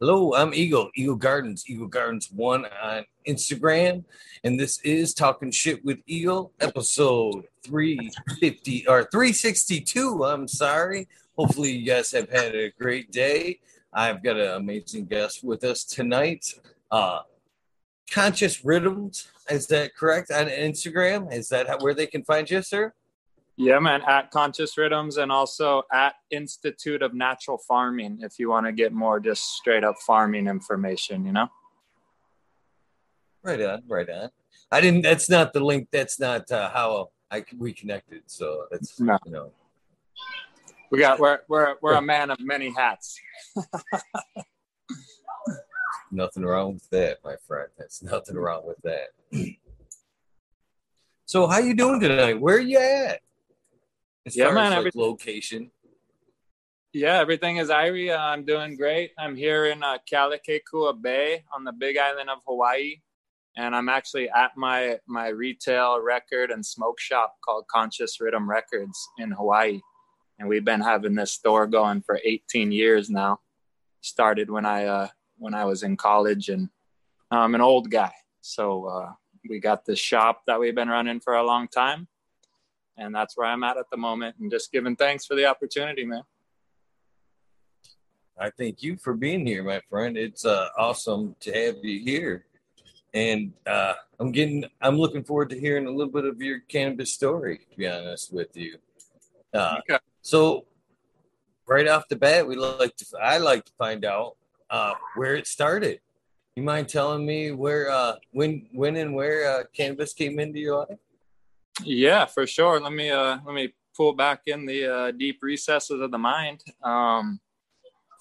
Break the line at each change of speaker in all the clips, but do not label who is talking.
Hello, I'm Eagle, Eagle Gardens, Eagle Gardens One on Instagram, and this is Talking Shit with Eagle, episode 350 or 362. I'm sorry. Hopefully, you guys have had a great day. I've got an amazing guest with us tonight. Uh, Conscious Rhythms, is that correct on Instagram? Is that how, where they can find you, sir?
Yeah, man, at Conscious Rhythms and also at Institute of Natural Farming if you want to get more just straight up farming information, you know?
Right on, right on. I didn't, that's not the link, that's not uh, how I we connected. So that's, no. you know.
We got, we're, we're, we're a man of many hats.
nothing wrong with that, my friend. That's nothing wrong with that. So how you doing tonight? Where are you at? As yeah, far man, as like location?
Yeah, everything is Irie. Uh, I'm doing great. I'm here in uh, Kealakekua Bay on the Big Island of Hawaii, and I'm actually at my my retail record and smoke shop called Conscious Rhythm Records in Hawaii, and we've been having this store going for 18 years now. Started when I uh, when I was in college, and I'm an old guy, so uh, we got this shop that we've been running for a long time and that's where I'm at at the moment. And just giving thanks for the opportunity, man.
I thank you for being here, my friend. It's uh, awesome to have you here, and uh, I'm getting. I'm looking forward to hearing a little bit of your cannabis story. To be honest with you, uh, okay. so right off the bat, we like to. I like to find out uh, where it started. You mind telling me where, uh, when, when, and where uh, cannabis came into your life?
Yeah, for sure. Let me uh, let me pull back in the uh, deep recesses of the mind. Um,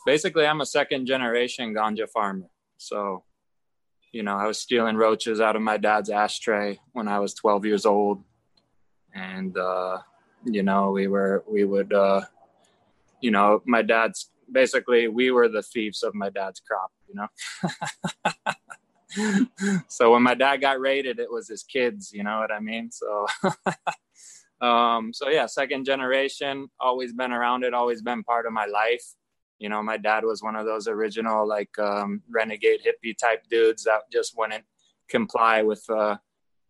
basically, I'm a second generation ganja farmer. So, you know, I was stealing roaches out of my dad's ashtray when I was 12 years old, and uh, you know, we were we would, uh, you know, my dad's basically we were the thieves of my dad's crop. You know. so when my dad got raided, it was his kids, you know what I mean? So, um, so yeah, second generation, always been around it, always been part of my life. You know, my dad was one of those original like um, renegade hippie type dudes that just wouldn't comply with uh,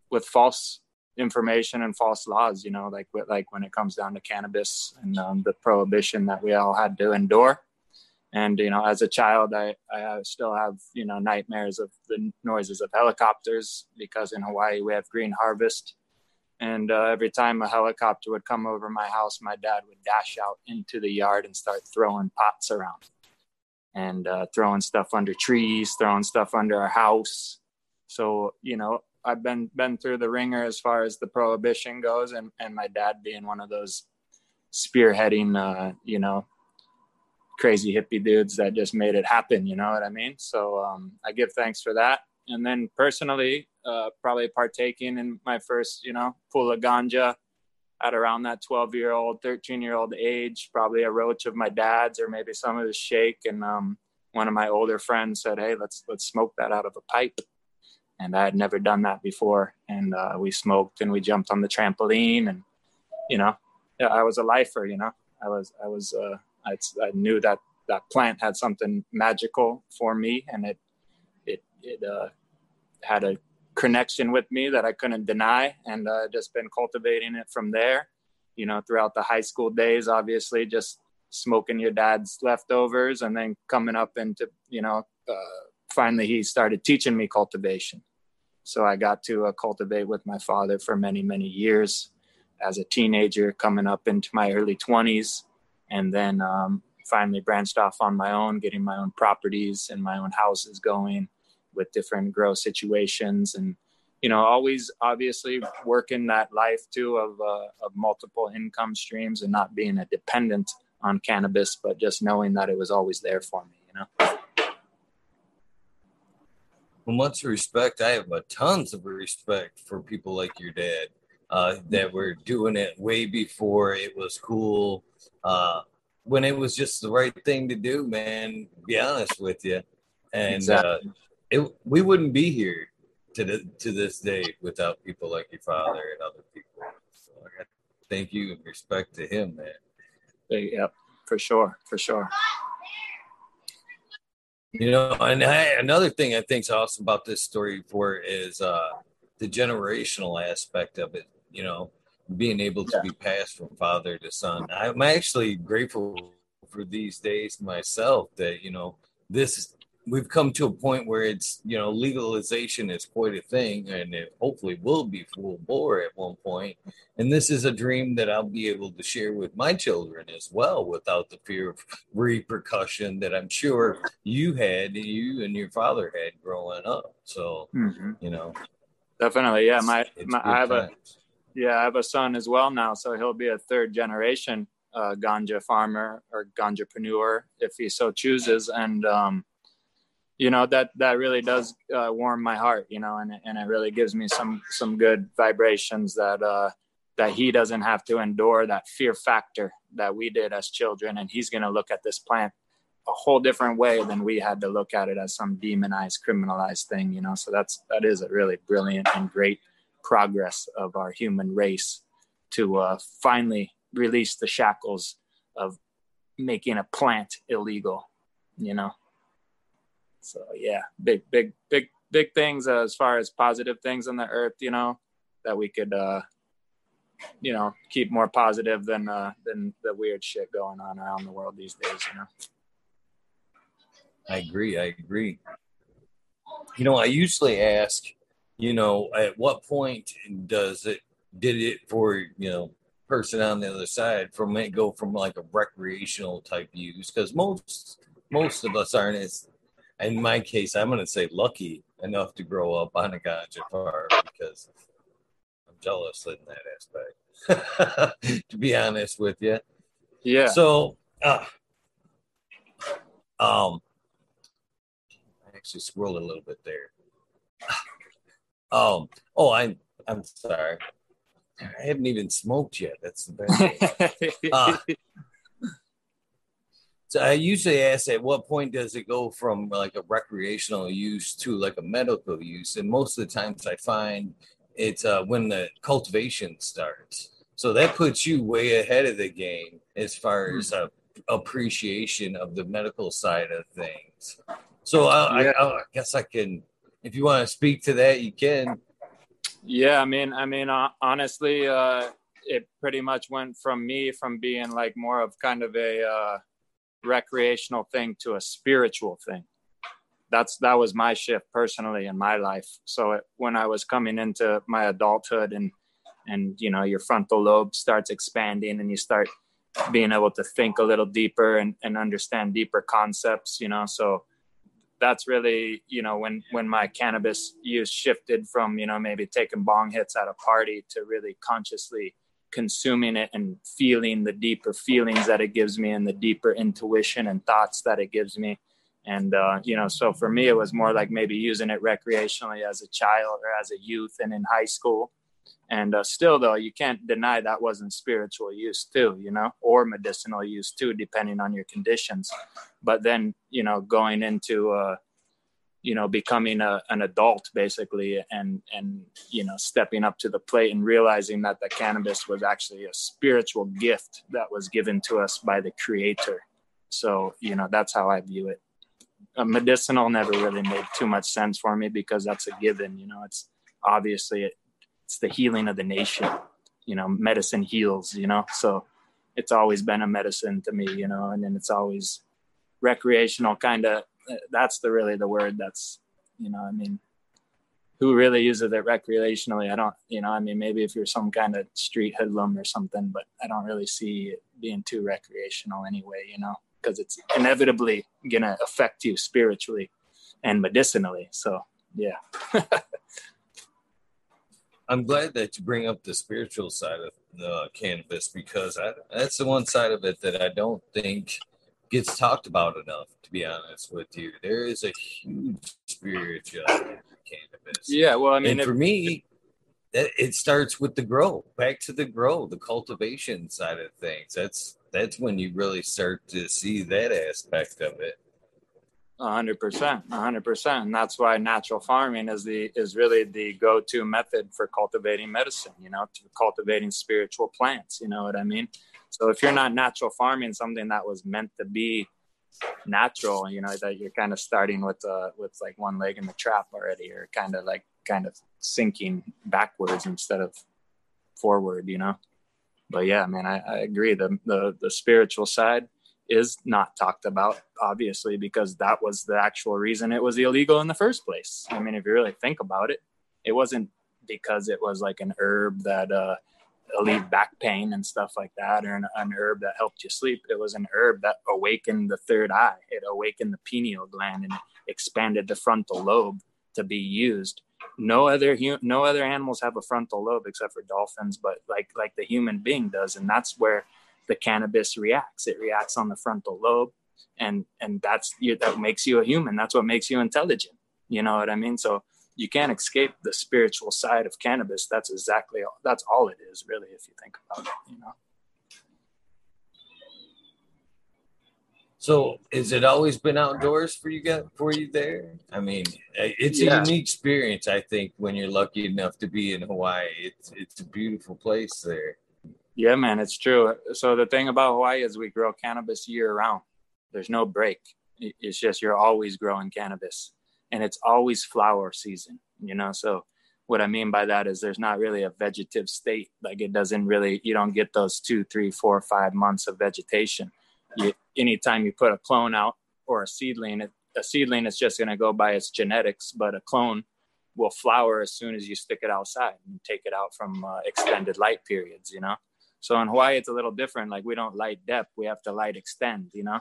with false information and false laws. You know, like like when it comes down to cannabis and um, the prohibition that we all had to endure and you know as a child i i still have you know nightmares of the noises of helicopters because in hawaii we have green harvest. And uh, every time a helicopter would come over my house my dad would dash out into the yard and start throwing pots around. And uh, throwing stuff under trees throwing stuff under our house. So you know i've been been through the ringer as far as the prohibition goes and and my dad being one of those spearheading uh, you know crazy hippie dudes that just made it happen. You know what I mean? So um, I give thanks for that. And then personally, uh, probably partaking in my first, you know, pull of ganja at around that 12 year old, 13 year old age, probably a roach of my dad's or maybe some of his shake. And um, one of my older friends said, Hey, let's, let's smoke that out of a pipe. And I had never done that before. And uh, we smoked and we jumped on the trampoline and, you know, I was a lifer, you know, I was, I was, uh, I, I knew that that plant had something magical for me, and it it it uh, had a connection with me that I couldn't deny, and uh, just been cultivating it from there. You know, throughout the high school days, obviously, just smoking your dad's leftovers, and then coming up into you know, uh, finally he started teaching me cultivation. So I got to uh, cultivate with my father for many many years as a teenager, coming up into my early twenties and then um, finally branched off on my own, getting my own properties and my own houses going with different grow situations and you know always obviously working that life too of, uh, of multiple income streams and not being a dependent on cannabis but just knowing that it was always there for me you know?
Well much respect. I have a tons of respect for people like your dad uh, that were doing it way before it was cool uh, when it was just the right thing to do, man. be honest with you, and exactly. uh, it, we wouldn't be here to the, to this day without people like your father and other people. So I got thank you and respect to him, man.
Yep, for sure, for sure.
You know, and I, another thing I think is awesome about this story for is uh, the generational aspect of it. You know, being able to yeah. be passed from father to son. I'm actually grateful for these days myself that you know this we've come to a point where it's you know legalization is quite a thing and it hopefully will be full bore at one point. point and this is a dream that i'll be able to share with my children as well without the fear of repercussion that i'm sure you had you and your father had growing up so mm-hmm. you know
definitely yeah my, my i have times. a yeah i have a son as well now so he'll be a third generation uh, ganja farmer or ganjapreneur if he so chooses. And um you know that that really does uh, warm my heart you know and, and it really gives me some some good vibrations that uh that he doesn't have to endure that fear factor that we did as children. And he's going to look at this plant a whole different way than we had to look at it as some demonized criminalized thing you know. So that's that is a really brilliant and great progress of our human race to uh, finally release the shackles of making a plant illegal you know so yeah, big, big, big, big things uh, as far as positive things on the earth, you know, that we could, uh, you know, keep more positive than uh, than the weird shit going on around the world these days. You know.
I agree. I agree. You know, I usually ask, you know, at what point does it did it for you know person on the other side from it go from like a recreational type use because most most of us aren't as in my case, I'm going to say lucky enough to grow up on a ganja farm because I'm jealous in that aspect. to be honest with you,
yeah.
So, uh, um, I actually swirled a little bit there. Um, oh, I'm I'm sorry. I haven't even smoked yet. That's the best. uh, so I usually ask at what point does it go from like a recreational use to like a medical use? And most of the times I find it's uh, when the cultivation starts. So that puts you way ahead of the game as far hmm. as uh, appreciation of the medical side of things. So I, yeah. I, I guess I can, if you want to speak to that, you can.
Yeah, I mean, I mean, uh, honestly, uh, it pretty much went from me from being like more of kind of a uh, recreational thing to a spiritual thing that's that was my shift personally in my life so it, when i was coming into my adulthood and and you know your frontal lobe starts expanding and you start being able to think a little deeper and, and understand deeper concepts you know so that's really you know when when my cannabis use shifted from you know maybe taking bong hits at a party to really consciously consuming it and feeling the deeper feelings that it gives me and the deeper intuition and thoughts that it gives me. And uh, you know so for me it was more like maybe using it recreationally as a child or as a youth and in high school and uh, still though you can't deny that wasn't spiritual use too you know or medicinal use too depending on your conditions. But then you know going into uh, you know becoming a, an adult basically and and you know stepping up to the plate and realizing that the cannabis was actually a spiritual gift that was given to us by the creator. So you know that's how i view it. Uh, medicinal never really made too much sense for me because that's a given you know it's obviously it's the healing of the nation you know medicine heals you know? So it's always been a medicine to me you know and then it's always recreational kind of that's the really the word that's you know i mean who really uses it recreationally? I don't you know i mean maybe if you're some kind of street hoodlum or something but i don't really see it being too recreational anyway you know? Because it's inevitably gonna affect you spiritually and medicinally so yeah
i'm glad that you bring up the spiritual side of the cannabis because I, that's the one side of it that i don't think gets talked about enough to be honest with you. There is a huge spiritual cannabis.
Yeah, well, I mean,
and if, for me, it starts with the grow. Back to the grow, the cultivation side of things. That's that's when you really start to see that aspect of it.
Hundred percent, hundred percent, and that's why natural farming is the is really the go-to method for cultivating medicine. You know, to cultivating spiritual plants. You know what I mean? So if you're not natural farming something that was meant to be natural you know that you're kind of starting with uh with like one leg in the trap already or kind of like kind of sinking backwards instead of forward you know but yeah man i, I agree the, the the spiritual side is not talked about obviously because that was the actual reason it was illegal in the first place i mean if you really think about it it wasn't because it was like an herb that uh alleviate back pain and stuff like that, or an, an, herb that helped you sleep. It was an herb that awakened the third eye. It awakened the pineal gland and expanded the frontal lobe to be used. No other no other animals have a frontal lobe except for dolphins, but like like the human being does, and that's where the cannabis reacts. It reacts on the frontal lobe, and and that's that makes you a human. That's what makes you intelligent. You know what I mean? So you can't escape the spiritual side of cannabis. That's exactly all, that's all it is, really, if you think about it. You know.
So, is it always been outdoors for you guys for you there? I mean, it's yeah. a unique experience. I think when you're lucky enough to be in Hawaii, it's it's a beautiful place there.
Yeah, man, it's true. So the thing about Hawaii is we grow cannabis year round. There's no break. It's just you're always growing cannabis and it's always flower season, you know. So what I mean by that is there's not really a vegetative state. Like it doesn't really, you don't get those two, three, four, five months of vegetation. You, anytime you put a clone out or a seedling, a seedling is just going to go by its genetics, but a clone will flower as soon as you stick it outside and take it out from uh, extended light periods, you know? So in Hawaii, it's a little different. Like we don't light dep, we have to light extend, you know?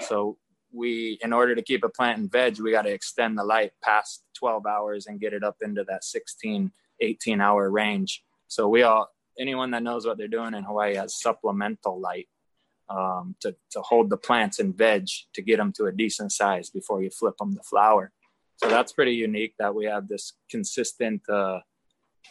So we in order to keep a plant in veg we got to extend the light past 12 hours and get it up into that 16 18 hour range so we all anyone that knows what they're doing in hawaii has supplemental light um, to, to hold the plants in veg to get them to a decent size before you flip them to flower so that's pretty unique that we have this consistent uh,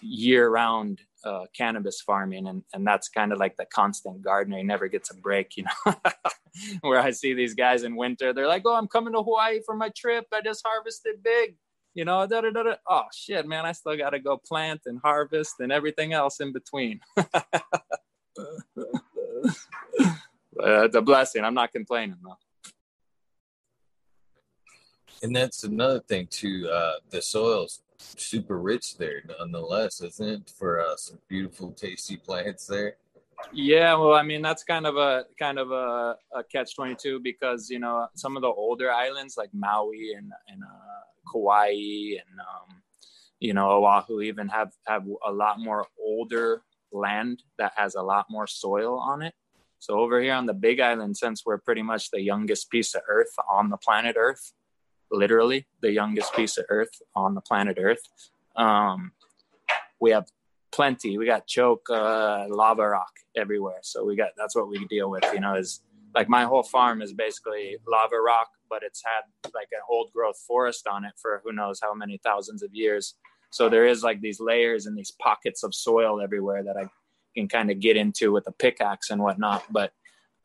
year round uh, cannabis farming and, and that's kind of like the constant gardener. He never gets a break you know? Where i see these guys in winter they're like oh i'm coming to hawaii for my trip. I just harvested big you know? Da, da, da, da. oh shit man i still got to go plant and harvest and everything else in between. Uh, a blessing. I'm not complaining though.
And that's another thing too uh, the soils super rich there nonetheless, isn't it? For uh, some beautiful, tasty plants there.
Yeah, well, I mean that's kind of a kind of a, a catch twenty two because you know some of the older islands like Maui and and uh, Kauai and um, you know Oahu even have have a lot more older land that has a lot more soil on it. So over here on the Big Island, since we're pretty much the youngest piece of Earth on the planet Earth, literally the youngest piece of Earth on the planet Earth. Um, we have plenty. We got choke, uh, lava rock everywhere. So we got that's what we deal with. You know, is like my whole farm is basically lava rock, but it's had like an old growth forest on it for who knows how many thousands of years. So there is like these layers and these pockets of soil everywhere that I can kind of get into with a pickaxe and whatnot. But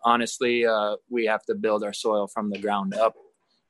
honestly, uh, we have to build our soil from the ground up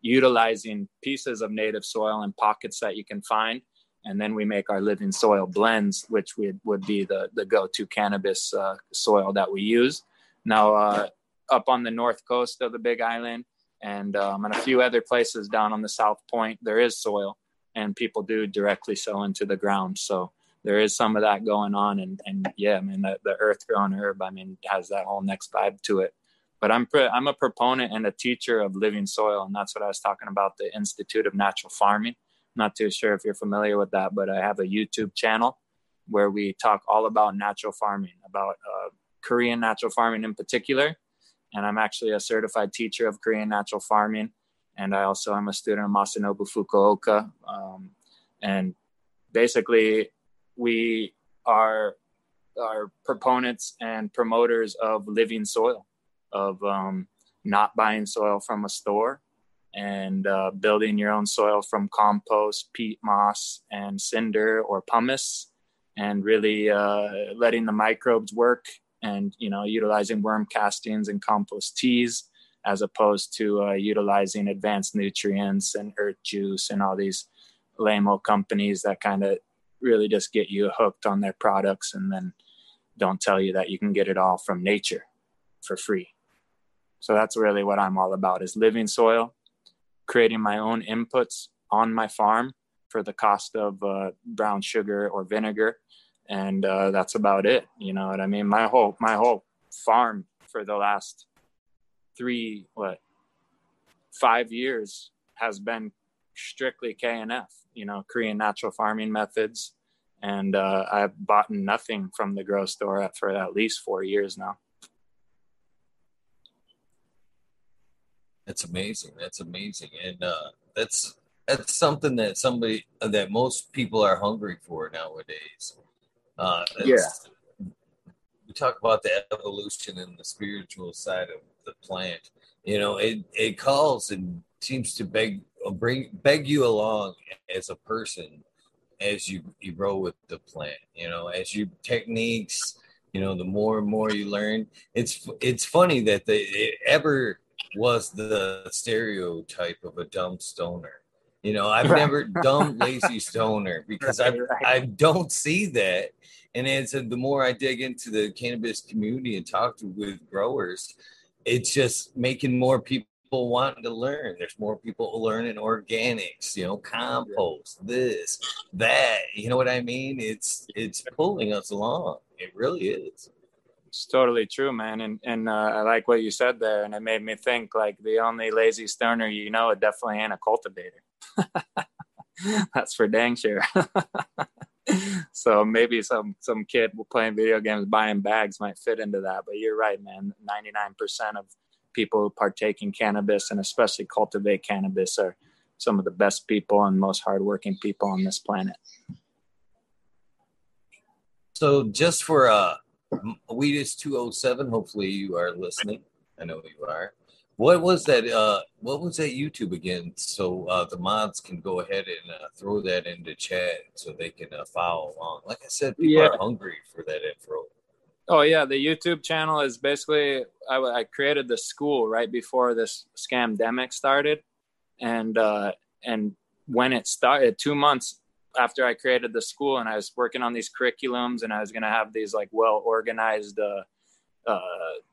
utilizing pieces of native soil and pockets that you can find. And then we make our living soil blends, which would, would be the, the go to cannabis uh, soil that we use. Now, uh, up on the north coast of the Big Island and, um, and a few other places down on the South Point, there is soil and people do directly sow into the ground. So there is some of that going on. And, and yeah, I mean, the, the earth grown herb, I mean, has that whole next vibe to it but I'm pre- I'm a proponent and a teacher of living soil, and that's what I was talking about the Institute of Natural Farming. I'm not too sure if you're familiar with that, but I have a YouTube channel where we talk all about natural farming, about uh, Korean natural farming in particular. And I'm actually a certified teacher of Korean natural farming, and I also am a student of Masanobu Fukuoka. Um, and basically, we are are proponents and promoters of living soil of um, not buying soil from a store and uh, building your own soil from compost, peat moss, and cinder or pumice, and really uh, letting the microbes work and you know utilizing worm castings and compost teas as opposed to uh, utilizing advanced nutrients and earth juice and all these lame old companies that kind of really just get you hooked on their products and then don't tell you that you can get it all from nature for free So that's really what I'm all about is living soil, creating my own inputs on my farm for the cost of uh, brown sugar or vinegar. And uh, that's about it. You know what I mean? My whole, my whole farm for the last three, what, five years has been strictly KNF, you know, Korean natural farming methods. And uh, I've bought nothing from the grocery store for at least four years now.
That's amazing. That's amazing. And uh, that's that's something that somebody that most people are hungry for nowadays. Uh,
yeah.
We talk about the evolution and the spiritual side of the plant. You know, it it calls and seems to beg bring beg you along as a person as you you grow with the plant. You know, as you techniques. You know, the more and more you learn, it's it's funny that they it ever was the stereotype of a dumb stoner. You know, I've right. never dumb lazy stoner because I right. I don't see that. And as the more I dig into the cannabis community and talk to, with growers, it's just making more people wanting to learn. There's more people learning organics, you know, compost, this, that. You know what I mean? It's it's pulling us along. It really is.
It's totally true, man. And and uh, I like what you said there, and it made me think like the only lazy stoner you know it definitely ain't a cultivator. That's for dang sure. so maybe some some kid playing video games buying bags might fit into that. But you're right, man. Ninety nine percent of people who partake in cannabis and especially cultivate cannabis are some of the best people and most hardworking people on this planet.
So just for uh Weedus 207. Hopefully you are listening. I know you are. What was that? Uh, what was that YouTube again? So uh, the mods can go ahead and uh, throw that into chat so they can uh, follow along. Like I said, people yeah. are hungry for that info.
Oh yeah, the YouTube channel is basically I, I created the school right before this scamdemic started, and uh, and when it started, two months after I created the school and I was working on these curriculums and I was going to have these like well organized uh, uh,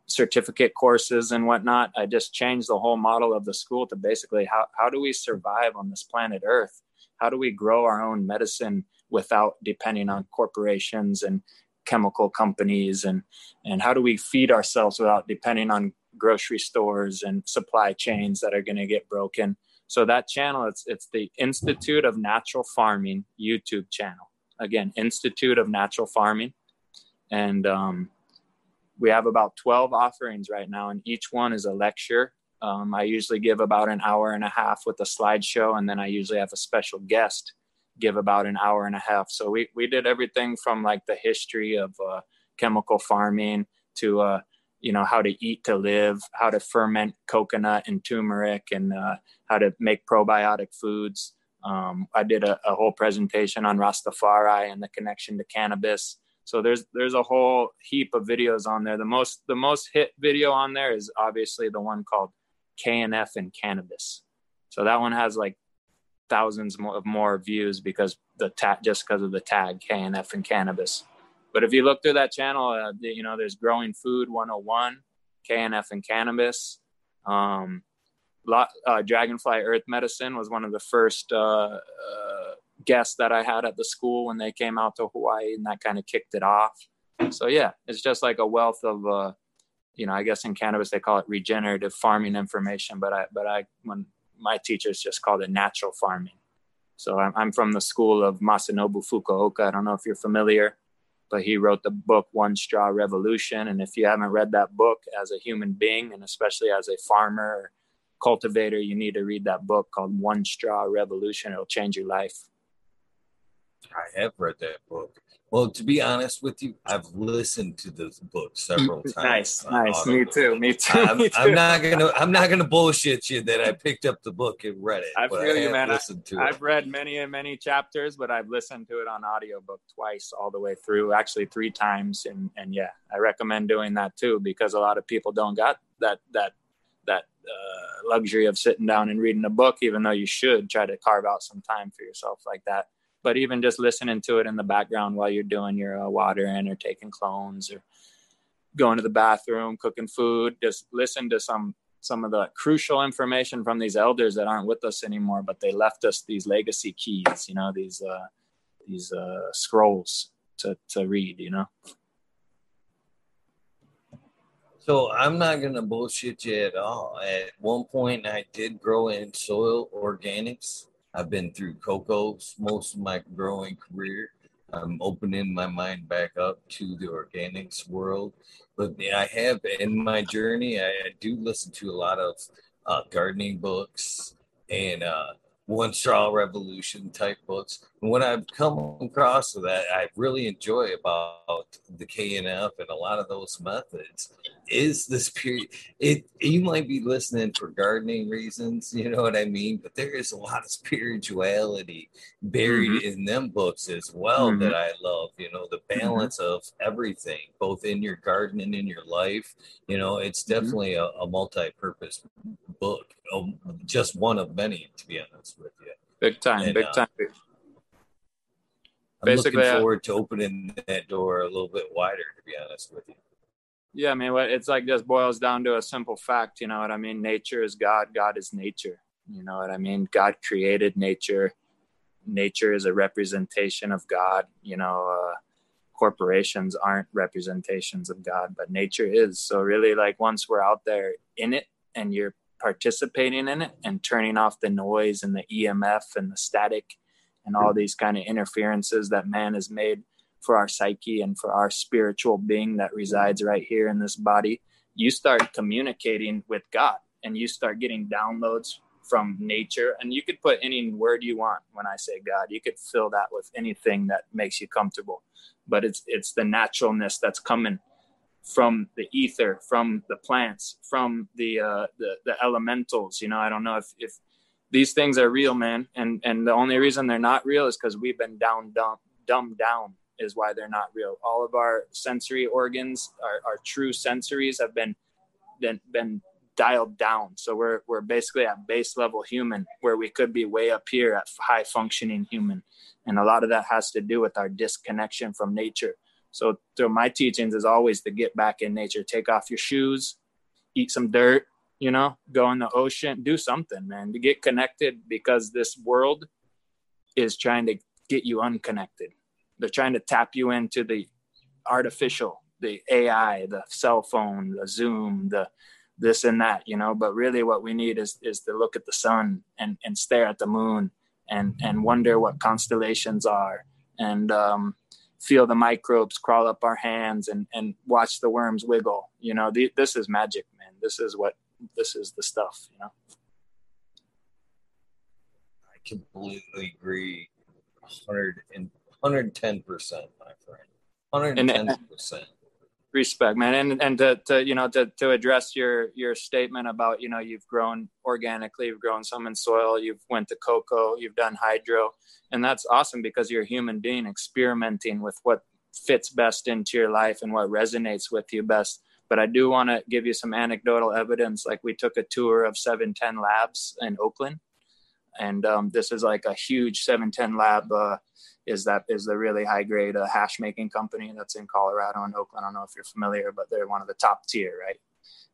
certificate courses and whatnot, I just changed the whole model of the school to basically how, how do we survive on this planet Earth? How do we grow our own medicine without depending on corporations and chemical companies and and how do we feed ourselves without depending on grocery stores and supply chains that are going to get broken so that channel, it's it's the Institute of Natural Farming YouTube channel. Again, Institute of Natural Farming, and um, we have about 12 offerings right now, and each one is a lecture. Um, I usually give about an hour and a half with a slideshow, and then I usually have a special guest give about an hour and a half. So we, we did everything from like the history of uh, chemical farming to uh, you know how to eat to live how to ferment coconut and turmeric and uh, how to make probiotic foods. Um, i did a, a, whole presentation on rastafari and the connection to cannabis. So there's there's a whole heap of videos on there. The most the most hit video on there is obviously the one called knf and cannabis. So that one has like thousands more, of more views because the tag just because of the tag knf and cannabis but if you look through that channel, uh, you know, there's Growing Food 101, KNF and Cannabis. Um, uh, Dragonfly Earth Medicine was one of the first uh, uh, guests that I had at the school when they came out to Hawaii, and that kind of kicked it off. So yeah, it's just like a wealth of, uh, you know, I guess in cannabis they call it regenerative farming information, but I, but I, when my teachers just called it natural farming. So I'm, I'm from the school of Masanobu Fukuoka. I don't know if you're familiar but he wrote the book One Straw Revolution. And if you haven't read that book as a human being, and especially as a farmer or cultivator, you need to read that book called One Straw Revolution. It'll change your life.
I have read that book. Well, to be honest with you, I've listened to this book several times.
nice, nice. Me too. Me too.
I'm,
me too.
I'm, not gonna. I'm not gonna bullshit you that I picked up the book and read it.
I feel you, man. Listened to I, I've read many and many chapters, but I've listened to it on audiobook twice, all the way through. Actually, three times, and and yeah, I recommend doing that too because a lot of people don't got that that that uh, luxury of sitting down and reading a book, even though you should try to carve out some time for yourself like that but even just listening to it in the background while you're doing your uh, watering or taking clones or going to the bathroom, cooking food, just listen to some some of the crucial information from these elders that aren't with us anymore, but they left us these legacy keys, you know, these uh, these uh, scrolls to to read, you know.
So I'm not gonna bullshit you at all. At one point, I did grow in soil organics. I've been through Cocos most of my growing career. I'm opening my mind back up to the organics world. But I have in my journey, I, do listen to a lot of uh, gardening books and uh, one straw revolution type books. And what I've come across that I really enjoy about the KNF and a lot of those methods is this period. It you might be listening for gardening reasons, you know what I mean, but there is a lot of spirituality buried mm-hmm. in them books as well mm-hmm. that I love. You know, the mm-hmm. balance mm-hmm. of everything, both in your garden and in your life. You know, it's mm-hmm. definitely a, a multi-purpose book. Um, just one of many, to be honest with you.
Big time, and, big uh, time.
I'm Basically, looking forward to opening that door a little bit wider, to be honest with you.
Yeah, I mean, it's like just boils down to a simple fact. You know what I mean? Nature is God. God is nature. You know what I mean? God created nature. Nature is a representation of God. You know, uh, corporations aren't representations of God, but nature is. So really, like once we're out there in it and you're participating in it and turning off the noise and the EMF and the static and all these kind of interferences that man has made for our psyche and for our spiritual being that resides right here in this body, you start communicating with God and you start getting downloads from nature. And you could put any word you want when I say God. You could fill that with anything that makes you comfortable. But it's it's the naturalness that's coming from the ether, from the plants, from the uh, the, the elementals. You know, I don't know if if these things are real, man. And and the only reason they're not real is because we've been down dumb dumbed down is why they're not real. All of our sensory organs, our, our true sensories have been, been, been dialed down. So we're, we're basically at base level human where we could be way up here at high functioning human. And a lot of that has to do with our disconnection from nature. So through my teachings is always to get back in nature, take off your shoes, eat some dirt, you know, go in the ocean, do something, man, to get connected because this world is trying to get you unconnected they're trying to tap you into the artificial the ai the cell phone the zoom the this and that you know? But really what we need is is to look at the sun and and stare at the moon and and wonder what constellations are and um, feel the microbes crawl up our hands and and watch the worms wiggle. You know the, this is magic man. This is what this is the stuff you know?
I completely agree. 110 110 percent, my friend. Uh, 110 percent.
Respect, man, and and to, to you know to to address your your statement about you know you've grown organically, you've grown some in soil, you've went to cocoa, you've done hydro, and that's awesome because you're a human being experimenting with what fits best into your life and what resonates with you best. But I do want to give you some anecdotal evidence. Like we took a tour of 710 Labs in Oakland, and um, this is like a huge 710 lab uh, is that is the really high grade uh, hash making company that's in Colorado and Oakland. I don't know if you're familiar, but they're one of the top tier, right?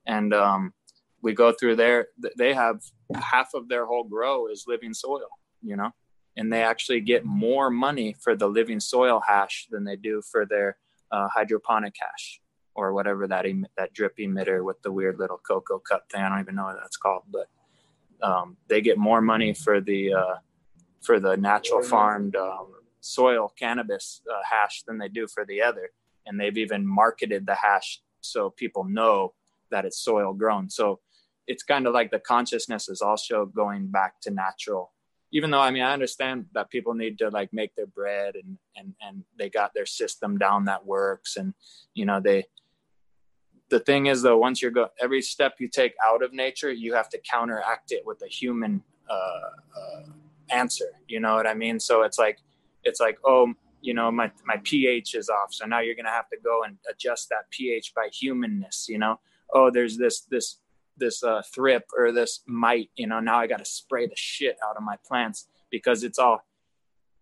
And um, we go through there. They have half of their whole grow is living soil, you know, and they actually get more money for the living soil hash than they do for their uh, hydroponic hash or whatever that em- that drip emitter with the weird little cocoa cup thing. I don't even know what that's called, but um, they get more money for the uh, for the natural farmed um, soil cannabis uh, hash than they do for the other. And they've even marketed the hash so people know that it's soil grown. So it's kind of like the consciousness is also going back to natural. Even though I mean I understand that people need to like make their bread and and and they got their system down that works and you know they the thing is though once you're go every step you take out of nature you have to counteract it with a human uh, uh, answer you know what i mean so it's like it's like, oh, you know, my, my pH is off. So now you're to have to go and adjust that pH by humanness, you know? Oh, there's this, this, this uh, thrip or this mite, you know, now I got to spray the shit out of my plants because it's all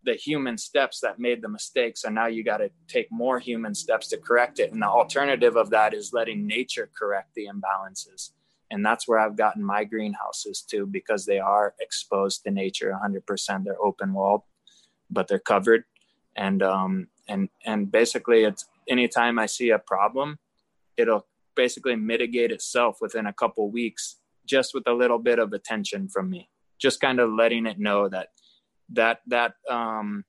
the human steps that made the mistake. So now you got to take more human steps to correct it. And the alternative of that is letting nature correct the imbalances. and that's where I've gotten my greenhouses too because they are exposed to nature 100%. They're open walled, but they're covered, and um, and and basically, it's anytime I see a problem, it'll basically mitigate itself within a couple weeks just with a little bit of attention from me just kind of letting it know that that that um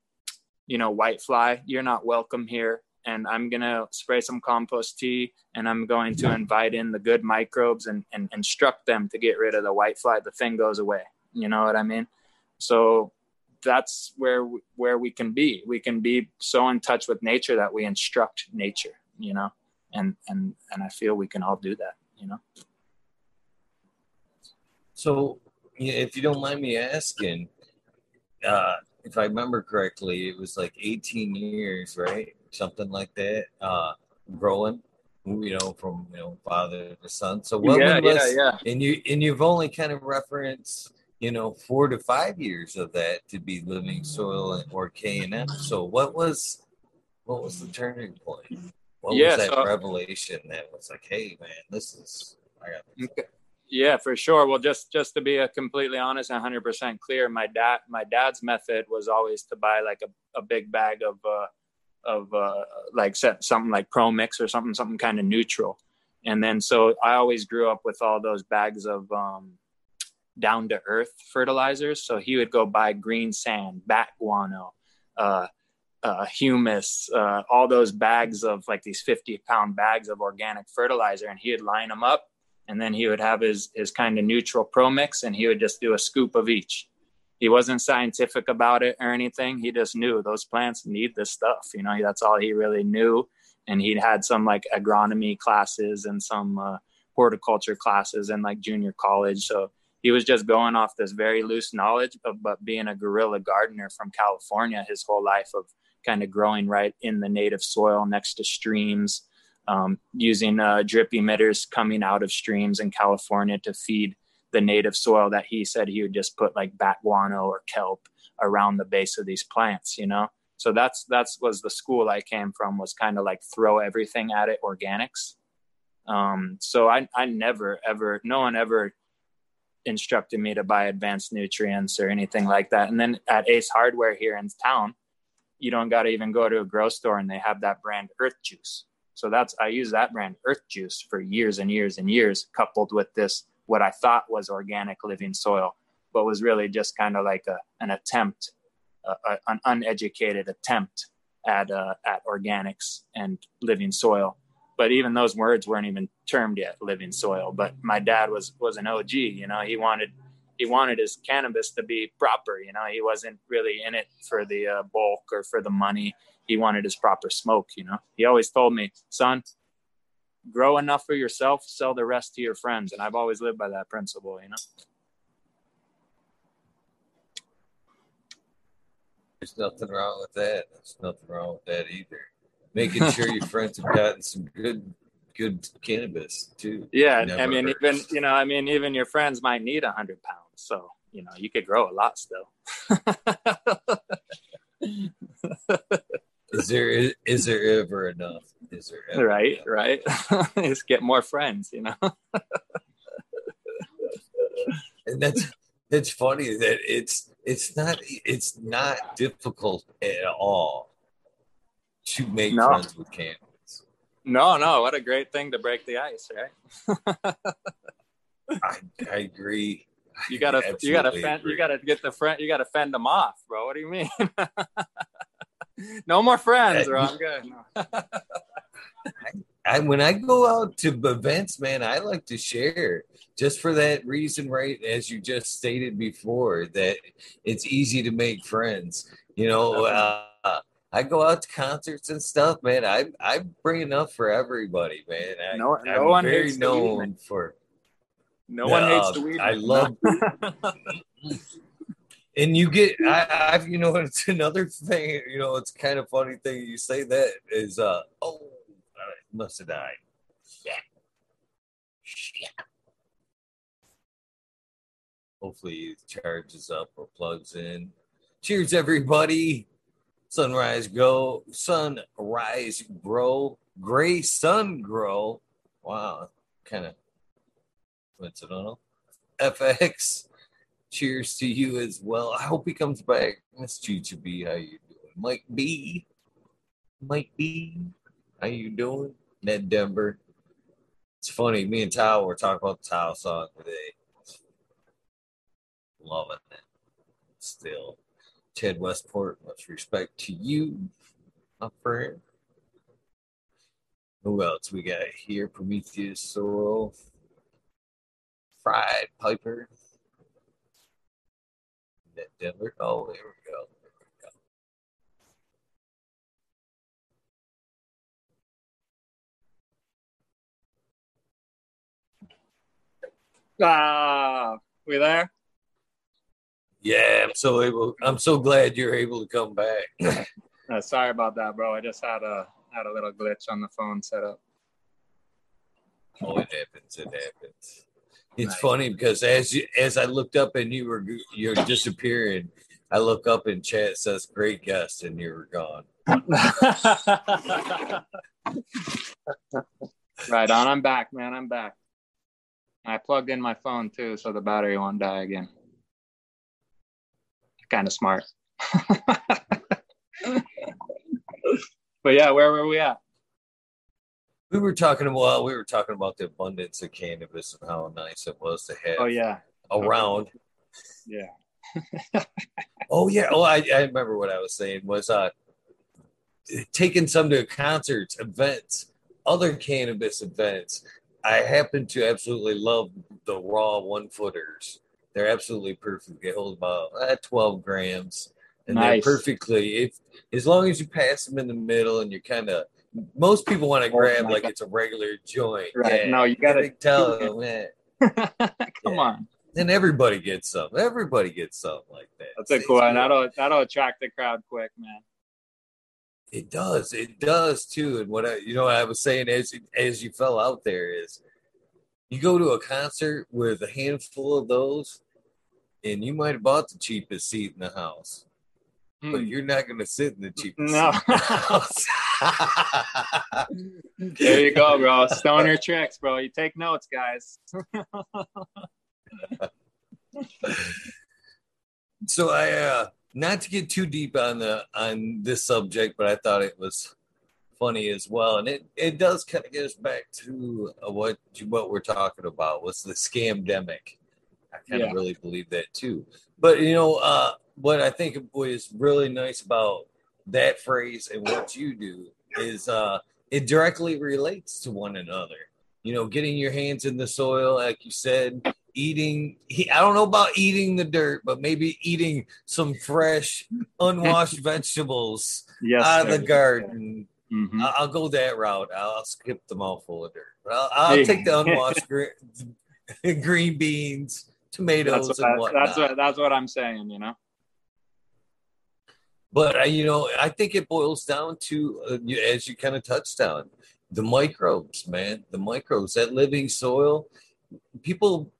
you know white fly you're not welcome here. And i'm going to spray some compost tea and i'm going to invite in the good microbes and, and instruct them to get rid of the white fly. The thing goes away. You know what i mean? So that's where where we can be. We can be so in touch with nature that we instruct nature you know? And and and i feel we can all do that you know?
So if you don't mind me asking uh if i remember correctly it was like 18 years right something like that uh growing you know from you know father to son so what
yeah,
was
yeah,
yeah. and you and you've only kind of referenced you know four to five years of that to be living soil or k and m so what was what was the turning point what
Yeah,
was that
so-
revelation that was like hey man this is i got this.
Okay. Yeah, for sure. Well, just just to be a completely honest 100% clear, my dad my dad's method was always to buy like a, a big bag of uh of uh like something like Pro Mix or something something kind of neutral. And then so I always grew up with all those bags of um down to earth fertilizers. So he would go buy green sand, bat guano, uh uh, humus, uh, all those bags of like these 50 pound bags of organic fertilizer, and he would line them up and then he would have his his kind of neutral pro mix and he would just do a scoop of each. He wasn't scientific about it or anything. He just knew those plants need this stuff you know that's all he really knew. And he'd had some like agronomy classes and some uh, horticulture classes in like junior college. So he was just going off this very loose knowledge of but being a guerrilla gardener from california his whole life of kind of growing right in the native soil next to streams um, using uh, drip emitters coming out of streams in California to feed the native soil that he said he would just put like bat guano or kelp around the base of these plants, you know? So that's, that's was the school I came from was kind of like throw everything at it organics. Um, so I, I never, ever, no one ever instructed me to buy advanced nutrients or anything like that. And then at Ace Hardware here in town, you don't got to even go to a grocery store and they have that brand Earth Juice. So that's I use that brand Earth Juice for years and years and years, coupled with this what I thought was organic living soil, but was really just kind of like a, an attempt, a, a, an uneducated attempt at uh, at organics and living soil. But even those words weren't even termed yet, living soil. But my dad was was an OG. You know, he wanted he wanted his cannabis to be proper. You know, he wasn't really in it for the uh, bulk or for the money he wanted his proper smoke you know he always told me son grow enough for yourself sell the rest to your friends and i've always lived by that principle you know
There's nothing wrong with that. There's nothing wrong with that either. Making sure your friends have gotten some good, good cannabis too.
yeah
Never
i mean
hurts.
even you know i mean even your friends might need a hundred pounds so you know you could grow a lot still
Is there is, is there ever enough? Is there ever
right
enough?
right just get more friends you know
And that's it's funny that it's it's not it's not difficult at all to make
No.
friends with cannabis.
no no what a great thing to break the ice right
I, I agree.
You gotta you gotta fend, you gotta get the friend you gotta fend them off bro what do you mean no more friends bro i'm good No.
I, when I go out to events, man, I like to share just for that reason, right? As you just stated before, that it's easy to make friends. You know, uh, I go out to concerts and stuff, man. I I bring enough for everybody, man. I,
No- no
I'm
one
very known for.
No one hates the
No,
weed
I love And you get, I, I've, you know, it's another thing. You know, it's kind of funny thing you say that is, uh, oh, I must have died. Shit. Shit. Hopefully, it charges up or plugs in. Cheers, everybody. Sunrise go, sunrise grow, gray sun grow. Wow, kind of coincidental. FX, cheers to you as well. I hope he comes back. Miss B, how you doing? Mike B, Mike B, how you doing? Ned Denver. It's funny, me and Tao were talking about the Tao song today. Loving it. Still. Ted Westport, much respect to you, my friend. Who else we got here? Prometheus Sorrel. Fried Piper. Denver. Oh, there we go.
Ah, we there?
Yeah, I'm so able. I'm so glad you're able to come back.
uh, sorry about that, bro. I just had a had a little glitch on the phone set up.
Oh, it happens. It happens. It's nice. funny because as you as I looked up and you were you're disappearing, I look up and chat says great guest and you were gone.
right on. I'm back, man. I'm back. I plugged in my phone too, so the battery won't die again. Kind of smart. but yeah, where were we at?
We were talking about we were talking about the abundance of cannabis and how nice it was to have.
Oh yeah,
around.
Yeah.
oh yeah. Oh, I, I remember what I was saying was uh taking some to concerts, events, other cannabis events. I happen to absolutely love the raw one footers. They're absolutely perfect. They hold about uh, 12 grams and nice. they're perfectly if as long as you pass them in the middle and you're kind of most people want to oh grab like God. it's a regular joint.
Right. Yeah. No, you gotta
tell them.
Come yeah. on.
And everybody gets some. Everybody gets something like that.
That's a cool one. That'll that'll attract the crowd quick, man.
It does. It does too. And what I, you know, I was saying as as you fell out there is, you go to a concert with a handful of those, and you might have bought the cheapest seat in the house, mm. but hmm. you're not going to sit in the cheapest.
No. there you go, bro. Stoner tricks, bro. You take notes, guys.
so I uh not to get too deep on the on this subject, but I thought it was funny as well, and it it does kind of get us back to uh, what what we're talking about was the scamdemic. I kind of yeah. really believe that too. But you know, uh, what I think was really nice about that phrase and what you do is uh, it directly relates to one another. You know, getting your hands in the soil, like you said, eating. He, I don't know about eating the dirt, but maybe eating some fresh, unwashed vegetables yes, out of the garden. Mm-hmm. I'll, go that route. I'll skip the mouthful of dirt. But I'll, I'll take the unwashed green, green beans, tomatoes,
that's
what, and whatnot.
That's what that's what I'm saying. You know.
But uh, you know, I think it boils down to, uh, as you kind of touched on, the microbes, man. The microbes, that living soil. People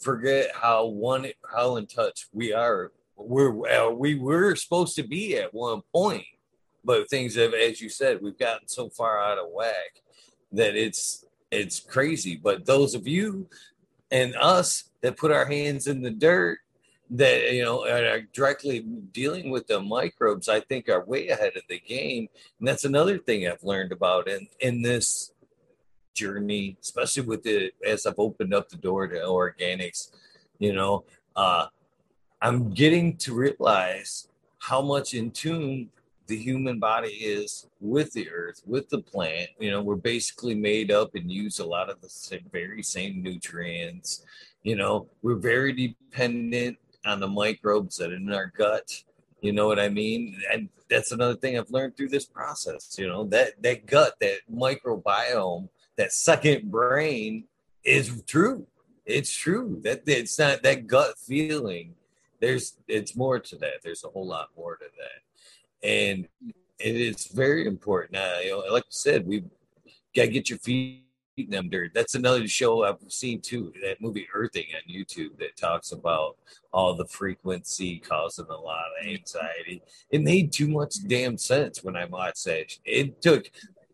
forget how one, how in touch we are. We're we were supposed to be at one point, but things have, as you said, we've gotten so far out of whack that it's it's crazy. But those of you and us that put our hands in the dirt that you know are directly dealing with the microbes i think are way ahead of the game. And that's another thing i've learned about in in this journey especially with the as i've opened up the door to organics you know uh i'm getting to realize how much in tune the human body is with the earth with the plant. You know we're basically made up and use a lot of the same, very same nutrients. You know we're very dependent on the microbes that are in our gut. You know what I mean? And that's another thing I've learned through this process. You know, that that gut, that microbiome, that second brain is true. It's true. That it's not that gut feeling. There's it's more to that. There's a whole lot more to that. And it is very important. Uh, you know, like I said, we gotta get your feet them dirt. That's another show I've seen too. That movie Earthing on YouTube that talks about all the frequency causing a lot of anxiety. It made too much damn sense when I watched that. It took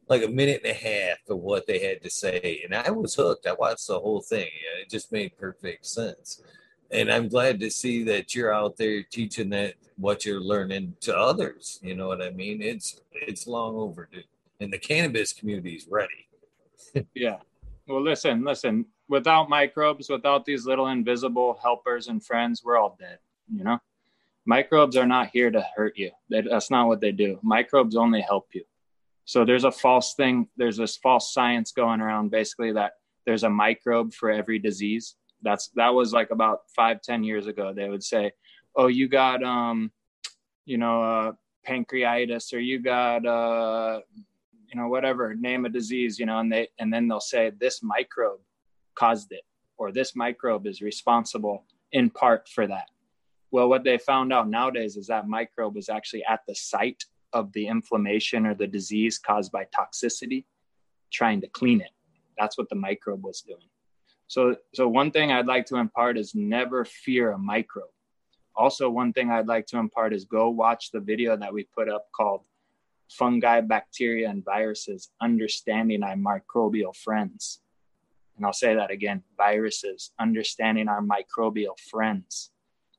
like a minute and a half of what they had to say, and I was hooked. I watched the whole thing. It just made perfect sense, and I'm glad to see that you're out there teaching that what you're learning to others. You know what I mean? It's it's long overdue, and the cannabis community is ready.
Yeah. Well, listen, listen. Without microbes, without these little invisible helpers and friends, we're all dead. You know, microbes are not here to hurt you. That's not what they do. Microbes only help you. So there's a false thing. There's this false science going around, basically that there's a microbe for every disease. That's that was like about five, ten years ago. They would say, "Oh, you got um, you know, uh, pancreatitis, or you got uh, you know, whatever, name a disease, you know, and they and then they'll say this microbe caused it, or this microbe is responsible in part for that. Well, what they found out nowadays is that microbe is actually at the site of the inflammation or the disease caused by toxicity, trying to clean it. That's what the microbe was doing. So, so one thing I'd like to impart is never fear a microbe. Also, one thing I'd like to impart is go watch the video that we put up called fungi, bacteria, and viruses, understanding our microbial friends. And I'll say that again viruses, understanding our microbial friends.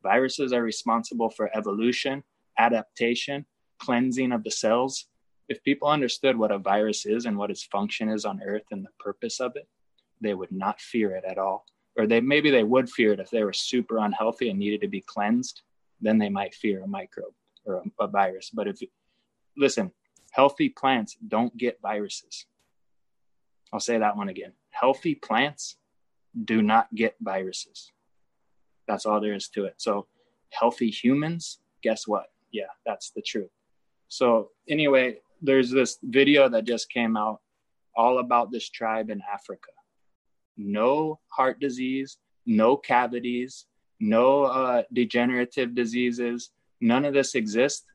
Viruses are responsible for evolution, adaptation, cleansing of the cells. If people understood what a virus is and what its function is on Earth and the purpose of it, they would not fear it at all. Or they maybe they would fear it if they were super unhealthy and needed to be cleansed. Then they might fear a microbe or a, a virus. But if listen, Healthy plants don't get viruses. I'll say that one again. Healthy plants do not get viruses. That's all there is to it. So, healthy humans, guess what? Yeah, that's the truth. So, anyway, there's this video that just came out all about this tribe in Africa. No heart disease, no cavities, no uh, degenerative diseases. None of this exists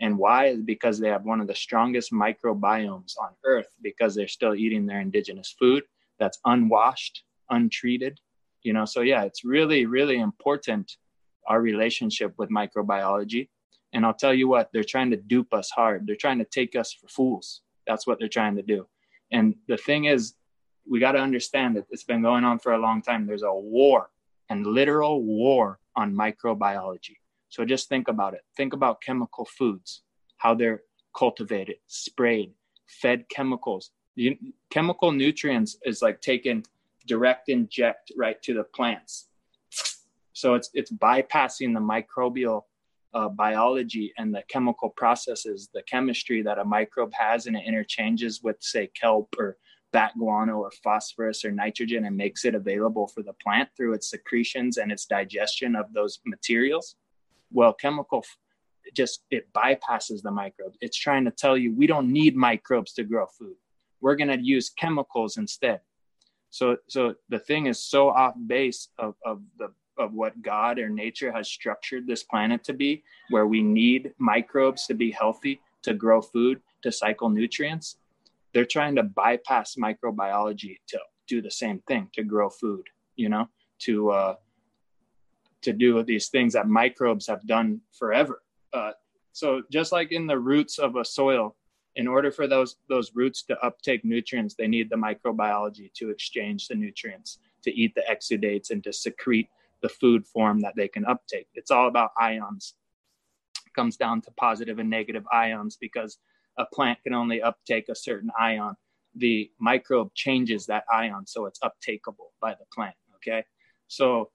and why is because they have one of the strongest microbiomes on earth because they're still eating their indigenous food that's unwashed, untreated. You know, so yeah, it's really, really important our relationship with microbiology. And I'll tell you what, they're trying to dupe us hard. They're trying to take us for fools. That's what they're trying to do. And the thing is, we got to understand that it's been going on for a long time. There's a war and literal war on microbiology. So just think about it. Think about chemical foods, how they're cultivated, sprayed, fed chemicals. Chemical nutrients is like taken direct inject right to the plants. So it's it's bypassing the microbial uh, biology and the chemical processes, the chemistry that a microbe has, and it interchanges with say kelp or bat guano or phosphorus or nitrogen and makes it available for the plant through its secretions and its digestion of those materials well chemical just it bypasses the microbes it's trying to tell you we don't need microbes to grow food. We're going to use chemicals instead. So so the thing is so off base of, of the of what god or nature has structured this planet to be where we need microbes to be healthy to grow food to cycle nutrients they're trying to bypass microbiology to do the same thing to grow food you know to uh, to do with these things that microbes have done forever. Uh, so just like in the roots of a soil, in order for those those roots to uptake nutrients, they need the microbiology to exchange the nutrients, to eat the exudates, and to secrete the food form that they can uptake. It's all about ions. It comes down to positive and negative ions because a plant can only uptake a certain ion. The microbe changes that ion so it's uptakeable by the plant. Okay, so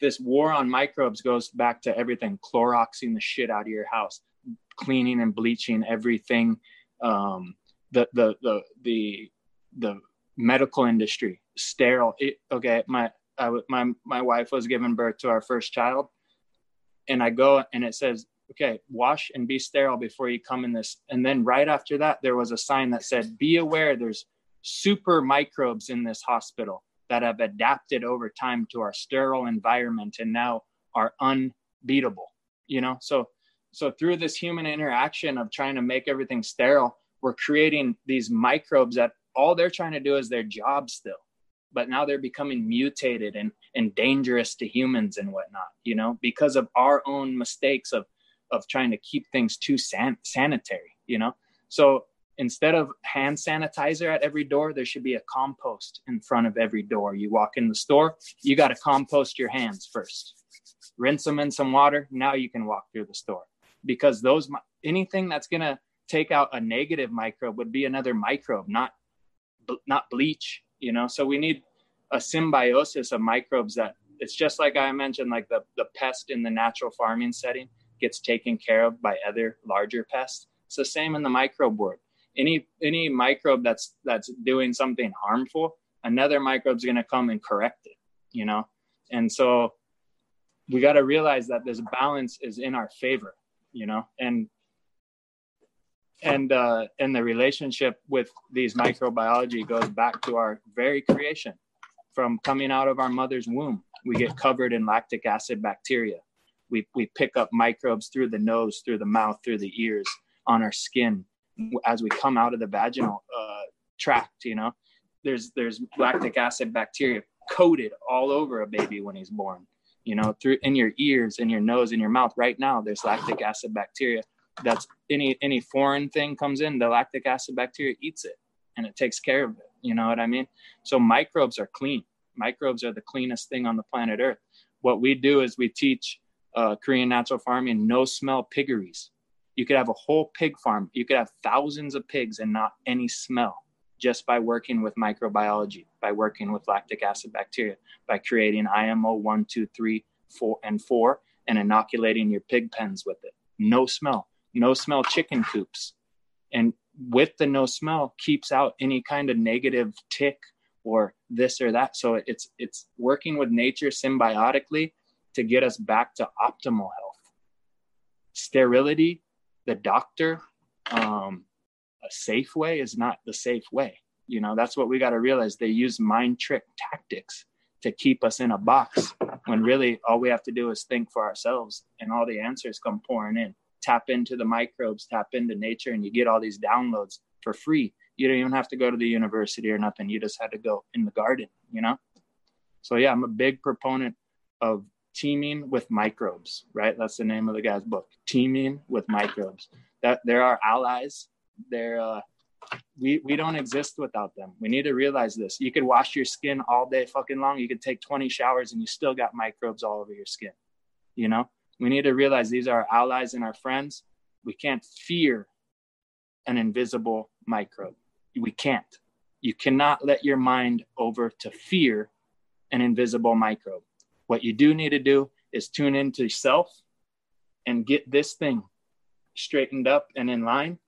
this war on microbes goes back to everything cloroxing the shit out of your house cleaning and bleaching everything um, the, the the the the medical industry sterile it, okay my I, my my wife was giving birth to our first child and i go and it says okay wash and be sterile before you come in this and then right after that there was a sign that said be aware there's super microbes in this hospital that have adapted over time to our sterile environment and now are unbeatable you know? So so through this human interaction of trying to make everything sterile we're creating these microbes that all they're trying to do is their job still but now they're becoming mutated and, and dangerous to humans and whatnot you know? Because of our own mistakes of of trying to keep things too san- sanitary you know? So instead of hand sanitizer at every door, there should be a compost in front of every door. You walk in the store, you got to compost your hands first. Rinse them in some water. Now you can walk through the store because those anything that's going to take out a negative microbe would be another microbe, not not bleach, you know. So we need a symbiosis of microbes that it's just like I mentioned like the the pest in the natural farming setting gets taken care of by other larger pests. It's the same in the microbe world any any microbe that's that's doing something harmful another microbe's going to come and correct it you know? And so we got to realize that this balance is in our favor you know? And and uh and the relationship with these microbiology goes back to our very creation. From coming out of our mother's womb we get covered in lactic acid bacteria. We we pick up microbes through the nose through the mouth through the ears on our skin as we come out of the vaginal uh, tract you know there's there's lactic acid bacteria coated all over a baby when he's born you know through in your ears in your nose in your mouth. Right now there's lactic acid bacteria that's any any foreign thing comes in the lactic acid bacteria eats it and it takes care of it. You know what i mean? So microbes are clean. Microbes are the cleanest thing on the planet earth. What we do is we teach uh, korean natural farming no smell piggeries you could have a whole pig farm. You could have thousands of pigs and not any smell just by working with microbiology, by working with lactic acid bacteria, by creating IMO 1, 2, 3, 4, and 4, and inoculating your pig pens with it. No smell, no smell chicken coops. And with the no smell keeps out any kind of negative tick or this or that. So it's it's working with nature symbiotically to get us back to optimal health. Sterility the doctor um, a safe way is not the safe way. You know that's what we got to realize. They use mind trick tactics to keep us in a box when really all we have to do is think for ourselves and all the answers come pouring in. Tap into the microbes tap into nature and you get all these downloads for free. You don't even have to go to the university or nothing. You just had to go in the garden you know? So yeah i'm a big proponent of teaming with microbes, right? That's the name of the guy's book, teaming with microbes. That there are our allies. They're uh, we we don't exist without them. We need to realize this. You could wash your skin all day fucking long. You could take 20 showers and you still got microbes all over your skin. You know, we need to realize these are our allies and our friends. We can't fear an invisible microbe. We can't. You cannot let your mind over to fear an invisible microbe. What you do need to do is tune into yourself and get this thing straightened up and in line.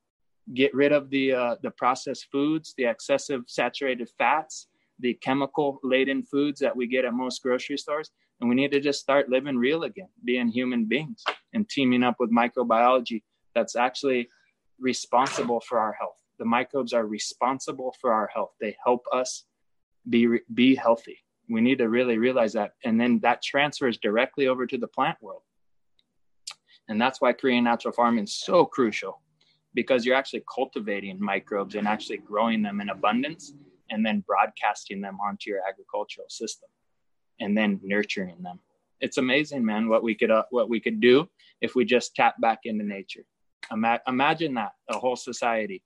Get rid of the uh, the processed foods, the excessive saturated fats, the chemical laden foods that we get at most grocery stores, and we need to just start living real again, being human beings, and teaming up with microbiology that's actually responsible for our health. The microbes are responsible for our health. They help us be be healthy we need to really realize that. And then that transfers directly over to the plant world. And that's why korean natural farming is so crucial because you're actually cultivating microbes and actually growing them in abundance and then broadcasting them onto your agricultural system and then nurturing them. It's amazing man what we could uh, what we could do if we just tap back into nature. Ima- imagine that a whole society.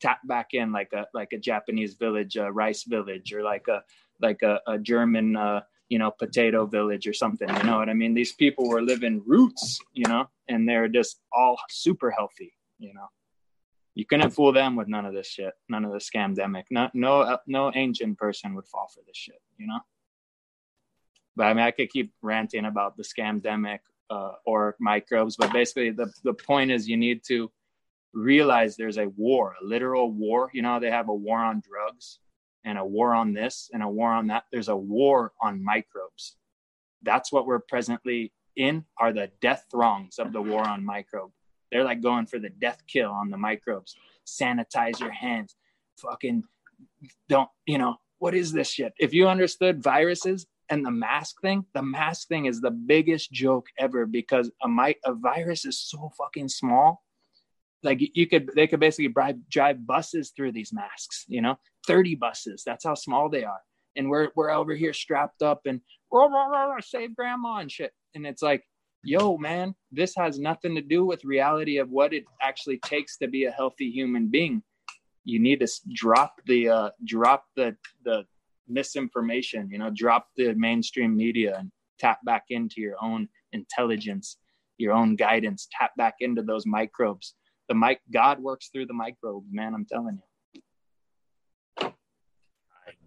Tap back in like a like a japanese village a rice village or like a like a, a German, uh, you know, potato village or something. You know what I mean? These people were living roots, you know, and they're just all super healthy, you know. You couldn't fool them with none of this shit, none of the scamdemic. No, no, uh, no ancient person would fall for this shit, you know. But I mean, I could keep ranting about the scamdemic uh, or microbes, but basically, the the point is, you need to realize there's a war, a literal war. You know, they have a war on drugs and a war on this and a war on that. There's a war on microbes. That's what we're presently in are the death throngs of the mm-hmm. war on microbe. They're like going for the death kill on the microbes. Sanitize your hands. Fucking don't, you know, what is this shit? If you understood viruses and the mask thing, the mask thing is the biggest joke ever because a mic a virus is so fucking small like you could they could basically drive, drive buses through these masks you know 30 buses that's how small they are and we're we're over here strapped up and rah, rah, rah, save grandma and shit and it's like yo, man, this has nothing to do with reality of what it actually takes to be a healthy human being. You need to drop the uh, drop the the misinformation. You know, drop the mainstream media and tap back into your own intelligence, your own guidance. Tap back into those microbes. The mic God works through the microbes, man. I'm telling you.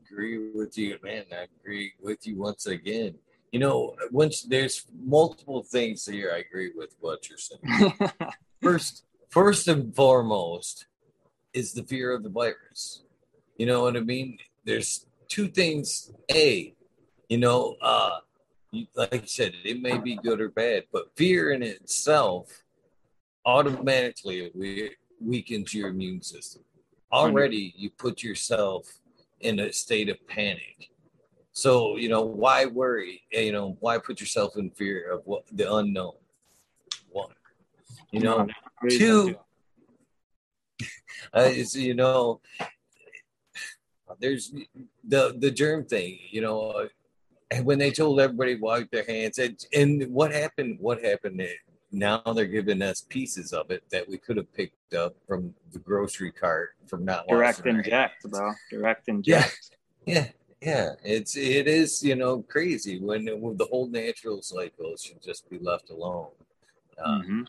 I agree with you, man. I agree with you once again you know, once there's multiple things here, I agree with what you're saying. first, first and foremost, is the fear of the virus. You know what I mean? There's two things. A, you know, uh, like I said, it may be good or bad, but fear in itself automatically weakens your immune system. Already, you put yourself in a state of panic so, you know, why worry? You know, why put yourself in fear of what the unknown? One, you know, two, uh, is, you know, there's the the germ thing, you know, uh, when they told everybody to wipe their hands, and, and what happened? What happened? Now they're giving us pieces of it that we could have picked up from the grocery cart from not
direct inject, bro. Direct inject.
Yeah, yeah. Yeah. It's it is you know crazy when, when the whole natural cycle should just be left alone. Uh,
mm-hmm.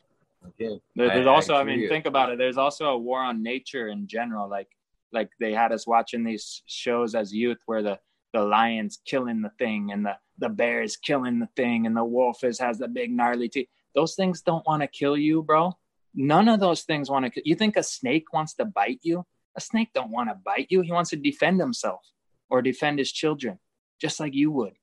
okay there's I, also I, I mean think about it. There's also a war on nature in general. Like like they had us watching these shows as youth where the the lion's killing the thing and the the bear is killing the thing and the wolf is has the big gnarly teeth those things don't want to kill you bro none of those things want to you think a snake wants to bite you a snake don't want to bite you he wants to defend himself or defend his children, just like you would.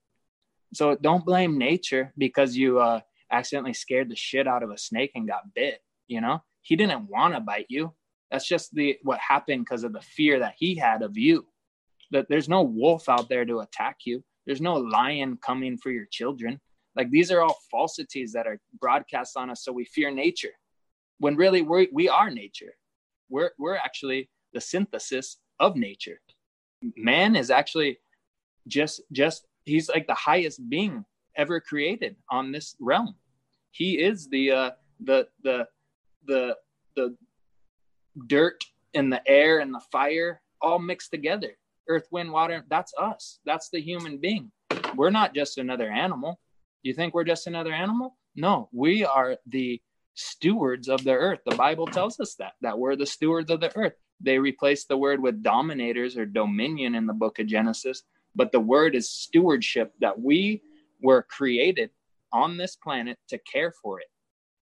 So don't blame nature because you uh, accidentally scared the shit out of a snake and got bit. You know, he didn't want to bite you. That's just the what happened because of the fear that he had of you. That there's no wolf out there to attack you. There's no lion coming for your children. Like these are all falsities that are broadcast on us, so we fear nature. When really we we are nature. We're we're actually the synthesis of nature. Man is actually just just he's like the highest being ever created on this realm. He is the uh the the the the dirt and the air and the fire all mixed together. Earth wind water that's us. That's the human being. We're not just another animal you think we're just another animal no we are the stewards of the earth the bible tells us that that we're the stewards of the earth they replaced the word with dominators or dominion in the book of Genesis, but the word is stewardship that we were created on this planet to care for it.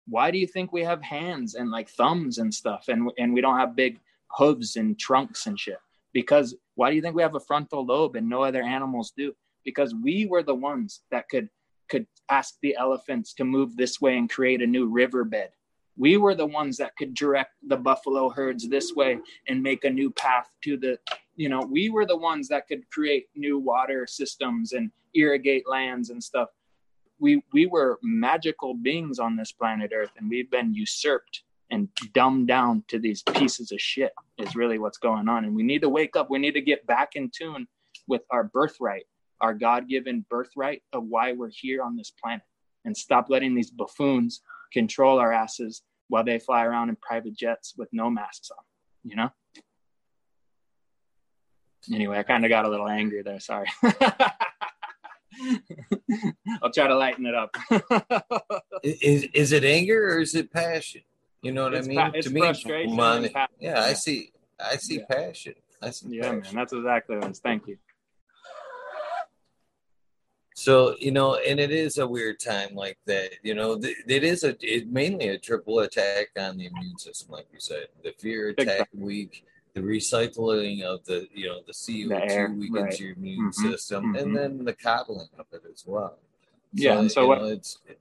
Why do you think we have hands and like thumbs and stuff and and we don't have big hooves and trunks and shit? Because why do you think we have a frontal lobe and no other animals do? Because we were the ones that could could ask the elephants to move this way and create a new riverbed. We were the ones that could direct the buffalo herds this way and make a new path to the you know we were the ones that could create new water systems and irrigate lands and stuff. We we were magical beings on this planet earth and we've been usurped and dumbed down to these pieces of shit is really what's going on. And we need to wake up. We need to get back in tune with our birthright our god-given birthright of why we're here on this planet and stop letting these buffoons control our asses while they fly around in private jets with no masks on, you know? Anyway, I kind of got a little angry there. Sorry. I'll try to lighten it up.
is, is it anger or is it passion? You know what
it's
I mean?
Pa- it's
to me,
frustration.
yeah, yeah, I see. I see yeah. passion. I see.
Yeah, passion. man, that's exactly what it is. Thank you.
So you know, and it is a weird time like that. You know, th- it is a it mainly a triple attack on the immune system, like you said. The fear attack week, the recycling of the you know the CO two weakens right. your immune mm-hmm. system, mm-hmm. and then the coddling of it as well.
So, yeah, and so what know, it's, it,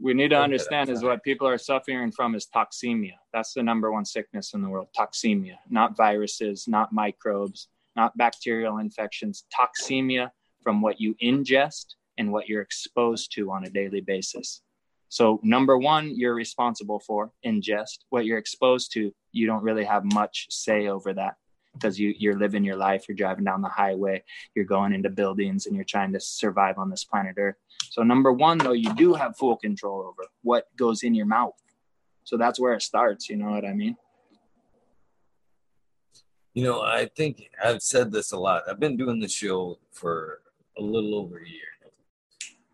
we need to understand is what people are suffering from is toxemia. That's the number one sickness in the world. Toxemia, not viruses, not microbes, not bacterial infections. Toxemia from what you ingest and what you're exposed to on a daily basis. So, number one, you're responsible for ingest. What you're exposed to, you don't really have much say over that. because you you're living your life you're driving down the highway you're going into buildings and you're trying to survive on this planet earth so number one though you do have full control over what goes in your mouth so that's where it starts you know what i mean
you know i think i've said this a lot i've been doing the show for a little over a year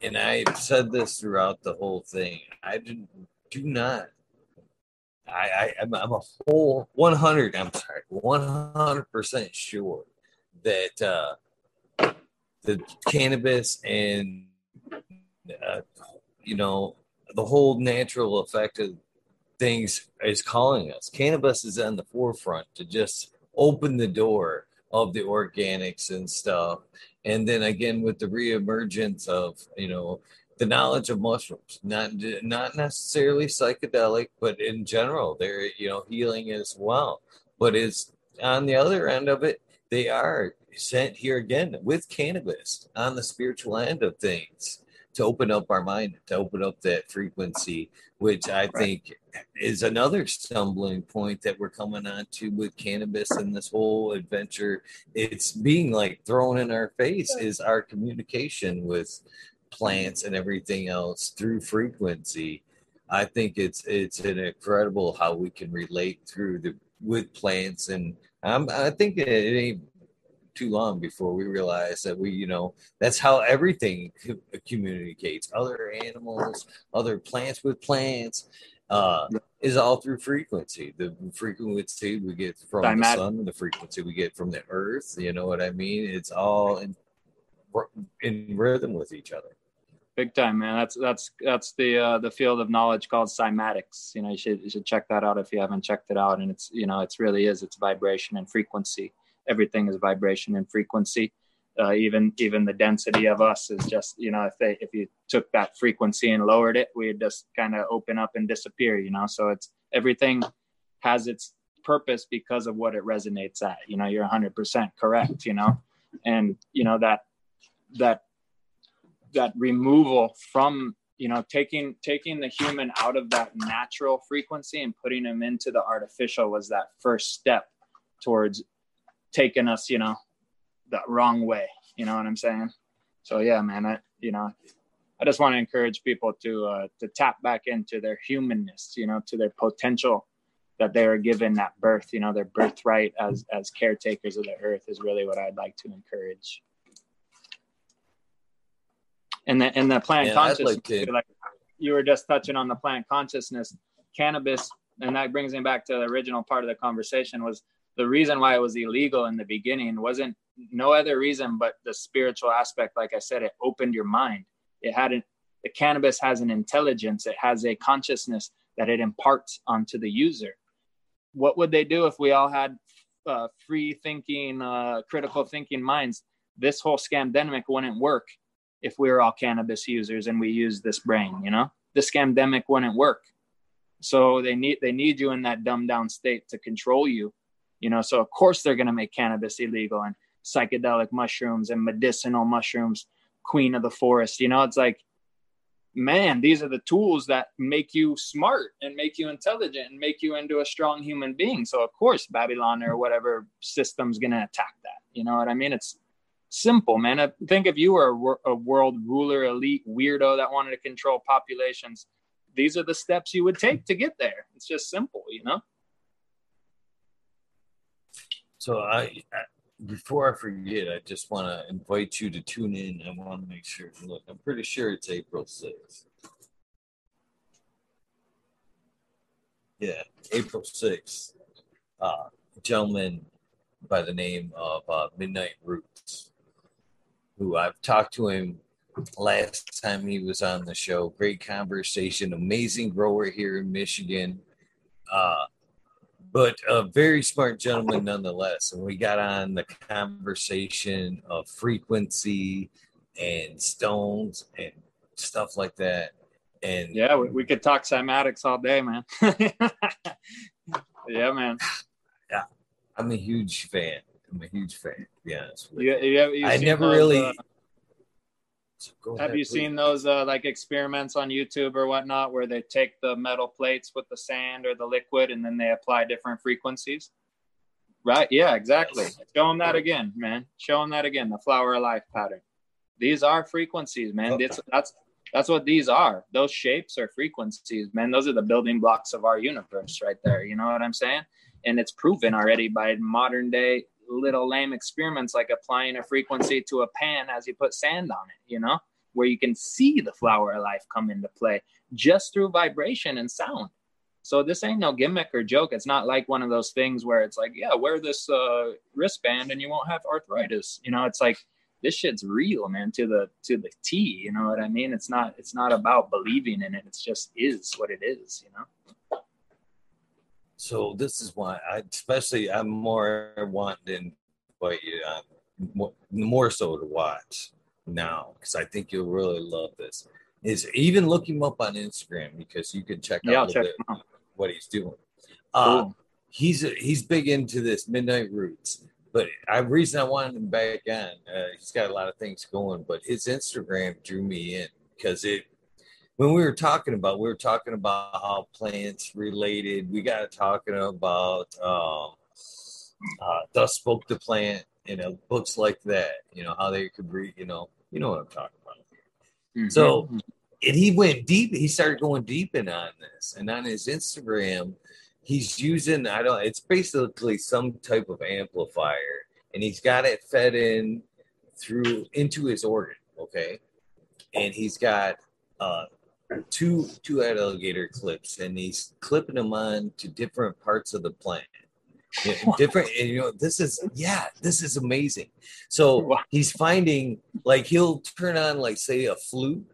and i've said this throughout the whole thing i do, do not I, I am a whole 100. I'm sorry, 100 percent sure that uh, the cannabis and uh, you know the whole natural effect of things is calling us. Cannabis is on the forefront to just open the door of the organics and stuff. And then again with the reemergence of you know the knowledge of mushrooms, not not necessarily psychedelic, but in general, they're you know healing as well. But it's on the other end of it, they are sent here again with cannabis on the spiritual end of things to open up our mind, to open up that frequency, which I right. think is another stumbling point that we're coming on to with cannabis and this whole adventure. It's being like thrown in our face is our communication with plants and everything else through frequency i think it's it's an incredible how we can relate through the with plants and um, i think it, it ain't too long before we realize that we you know that's how everything communicates other animals other plants with plants uh, is all through frequency. The frequency we get from the sun, the frequency we get from the earth. You know what I mean? It's all in in rhythm with each other
big time, man. That's that's that's the uh, the field of knowledge called cymatics. You know, you should you should check that out if you haven't checked it out. And it's you know, it's really is. It's vibration and frequency. Everything is vibration and frequency. Uh, even even the density of us is just you know if they if you took that frequency and lowered it, we'd just kind of open up and disappear. You know, so it's everything has its purpose because of what it resonates at. You know, you're 100% correct. You know, and you know that that that removal from you know taking taking the human out of that natural frequency and putting him into the artificial was that first step towards taking us you know the wrong way you know what i'm saying? So yeah man i you know i just want to encourage people to uh, to tap back into their humanness you know to their potential that they are given that birth you know their birthright as as caretakers of the earth is really what i'd like to encourage. And the and the plant yeah, consciousness like, like you were just touching on the plant consciousness cannabis and that brings me back to the original part of the conversation was the reason why it was illegal in the beginning wasn't no other reason but the spiritual aspect like i said it opened your mind it hadn't the cannabis has an intelligence it has a consciousness that it imparts onto the user what would they do if we all had uh, free thinking uh, critical thinking minds this whole scamdemic wouldn't work if we were all cannabis users and we use this brain, you know? The scamdemic wouldn't work. So they need they need you in that dumbed down state to control you, you know. So of course they're gonna make cannabis illegal and psychedelic mushrooms and medicinal mushrooms, queen of the forest. You know, it's like, man, these are the tools that make you smart and make you intelligent and make you into a strong human being. So of course Babylon or whatever system's gonna attack that. You know what I mean? It's simple, man. I think if you were a, a world ruler, elite weirdo that wanted to control populations, these are the steps you would take to get there. It's just simple, you know.
So I before I forget, I just want to invite you to tune in. I want to make sure. Look, I'm pretty sure it's April 6th. Yeah, April 6th. Uh, gentleman by the name of uh, Midnight Roots who I've talked to him last time he was on the show. Great conversation, amazing grower here in Michigan, uh, but a very smart gentleman nonetheless. And we got on the conversation of frequency and stones and stuff like that. And
yeah, we, we could talk cymatics all day, man. yeah, man.
Yeah, I'm a huge fan. I'm a huge fan. To be honest with
you, you,
you I never really. Uh,
so have you please. seen those uh, like experiments on YouTube or whatnot where they take the metal plates with the sand or the liquid and then they apply different frequencies? Right. Yeah, exactly. Show them that again, man. Show them that again. The flower of life pattern. These are frequencies, man. That's that's that's what these are. Those shapes are frequencies, man. Those are the building blocks of our universe right there. You know what I'm saying? And it's proven already by modern day little lame experiments like applying a frequency to a pan as you put sand on it, you know, where you can see the flower of life come into play just through vibration and sound. So this ain't no gimmick or joke. It's not like one of those things where it's like, yeah, wear this uh, wristband and you won't have arthritis. You know, it's like this shit's real, man, to the to the T. You know what I mean? It's not it's not about believing in it. It's just is what it is. You know.
So this is why I, especially, I'm more wanting you uh, more, more so to watch now because I think you'll really love this. Is even look him up on Instagram because you can check out yeah, check what he's doing. Uh, cool. He's he's big into this midnight roots but I reason I wanted him back on. Uh, he's got a lot of things going, but his Instagram drew me in because it. When we were talking about, we were talking about how plants related. We got talking about um, uh, "Thus Spoke the Plant," you know, books like that. You know how they could read. You know, you know what I'm talking about. Mm-hmm. So, and he went deep. He started going deep in on this, and on his Instagram, he's using I don't it's basically some type of amplifier and he's got it fed in through into his organ, okay? And he's got uh two two alligator clips and he's clipping them on to different parts of the plant. You know, different and you know this is yeah this is amazing so he's finding like he'll turn on like say a flute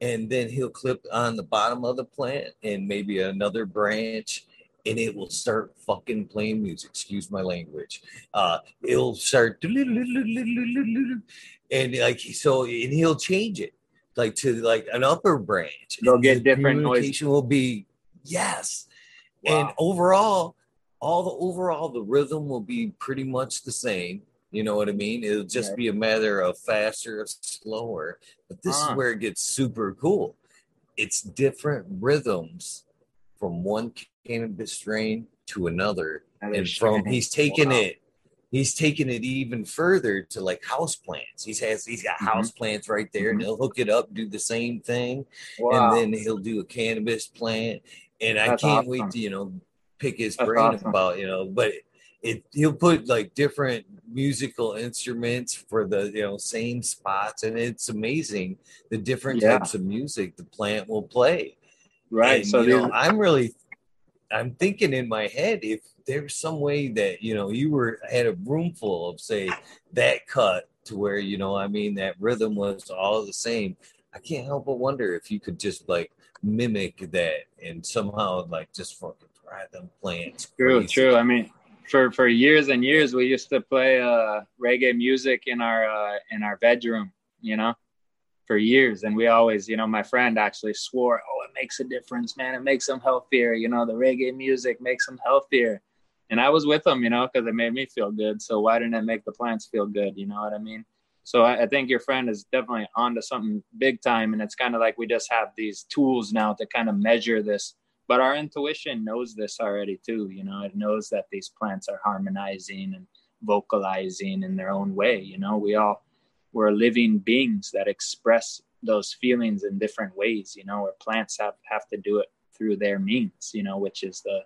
and then he'll clip on the bottom of the plant and maybe another branch and it will start fucking playing music. Excuse my language. Uh, it'll start and like so, and he'll change it like to like an upper branch.
They'll get the different
communication noise. will be yes, wow. and overall, all the overall the rhythm will be pretty much the same. You know what I mean? It'll just be a matter of faster or slower. But this uh. is where it gets super cool. It's different rhythms from one cannabis strain to another, and from he's taking wow. it he's taken it even further to like house plants. He's has he's got mm-hmm. house plants right there, mm-hmm. and he'll hook it up, do the same thing, wow. and then he'll do a cannabis plant. And That's I can't awesome. wait to you know pick his That's brain awesome. about you know, but it he'll put like different musical instruments for the you know same spots, and it's amazing the different yeah. types of music the plant will play.
Right.
And, so you know, I'm really I'm thinking in my head if there's some way that you know you were had a room full of say that cut to where you know I mean that rhythm was all the same. I can't help but wonder if you could just like mimic that and somehow like just fucking drive them plants.
True, crazy. true. I mean, for for years and years we used to play uh reggae music in our uh in our bedroom, you know for years. And we always, you know, my friend actually swore, oh, it makes a difference, man. It makes them healthier. You know, the reggae music makes them healthier. And I was with them, you know, because it made me feel good. So why didn't it make the plants feel good? You know what I mean? So I, I think your friend is definitely onto something big time. And it's kind of like we just have these tools now to kind of measure this. But our intuition knows this already too. You know, it knows that these plants are harmonizing and vocalizing in their own way. You know, we all we're living beings that express those feelings in different ways you know where plants have have to do it through their means you know which is the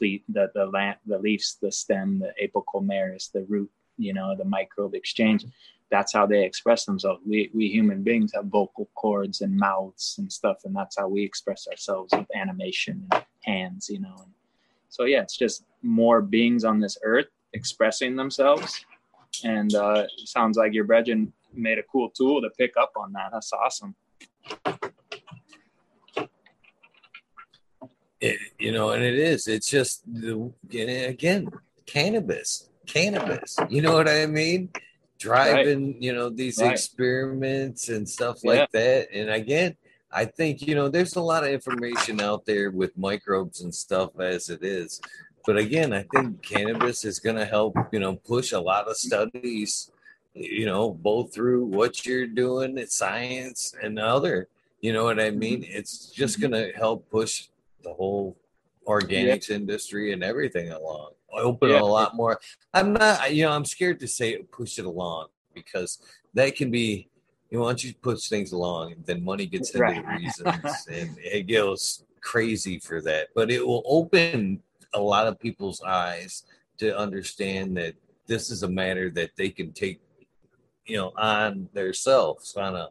the the lamp the leaves the stem the apical meris the root you know the microbe exchange. That's how they express themselves. We we human beings have vocal cords and mouths and stuff and that's how we express ourselves with animation and hands you know. And so yeah it's just more beings on this earth expressing themselves. And uh, sounds like your brethren made a cool tool to pick up on that. That's awesome.
It, you know, and it is. It's just again, cannabis, cannabis. You know what I mean? Driving, right. you know, these right. experiments and stuff yeah. like that. And again, I think you know, there's a lot of information out there with microbes and stuff as it is. But again, I think cannabis is going to help, you know, push a lot of studies you know, both through what you're doing at science and other, you know what I mean? Mm-hmm. It's just mm-hmm. going to help push the whole organics yeah. industry and everything along. open yeah. a lot more. I'm not, you know, I'm scared to say push it along because that can be, you know, once you push things along, then money gets into right. the reasons and it goes crazy for that. But it will open a lot of people's eyes to understand that this is a matter that they can take, you know, on themselves on a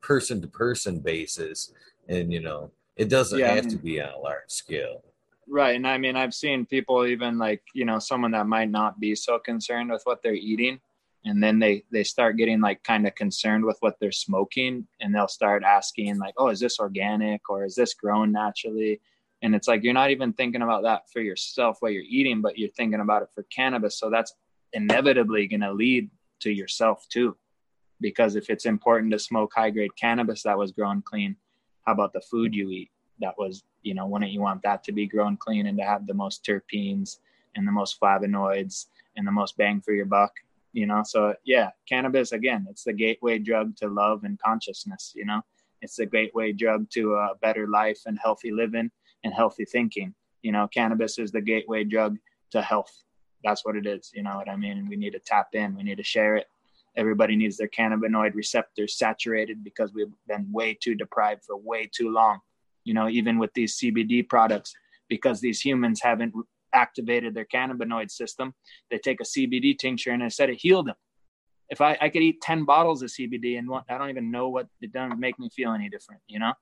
person to person basis. And, you know, it doesn't yeah, have to be on a large scale.
Right. And I mean, I've seen people even like, you know, someone that might not be so concerned with what they're eating. And then they, they start getting like kind of concerned with what they're smoking and they'll start asking like, oh, is this organic or is this grown naturally? And it's like, you're not even thinking about that for yourself, what you're eating, but you're thinking about it for cannabis. So that's inevitably going to lead to yourself too. Because if it's important to smoke high grade cannabis that was grown clean, how about the food you eat? that was you know wouldn't you want that to be grown clean and to have the most terpenes and the most flavonoids and the most bang for your buck you know so yeah cannabis again it's the gateway drug to love and consciousness you know it's the gateway drug to a better life and healthy living and healthy thinking you know cannabis is the gateway drug to health that's what it is you know what i mean and we need to tap in we need to share it everybody needs their cannabinoid receptors saturated because we've been way too deprived for way too long you know, even with these CBD products, because these humans haven't activated their cannabinoid system, they take a CBD tincture and instead it healed them. If I, I could eat 10 bottles of CBD and I don't even know what it doesn't make me feel any different, you know,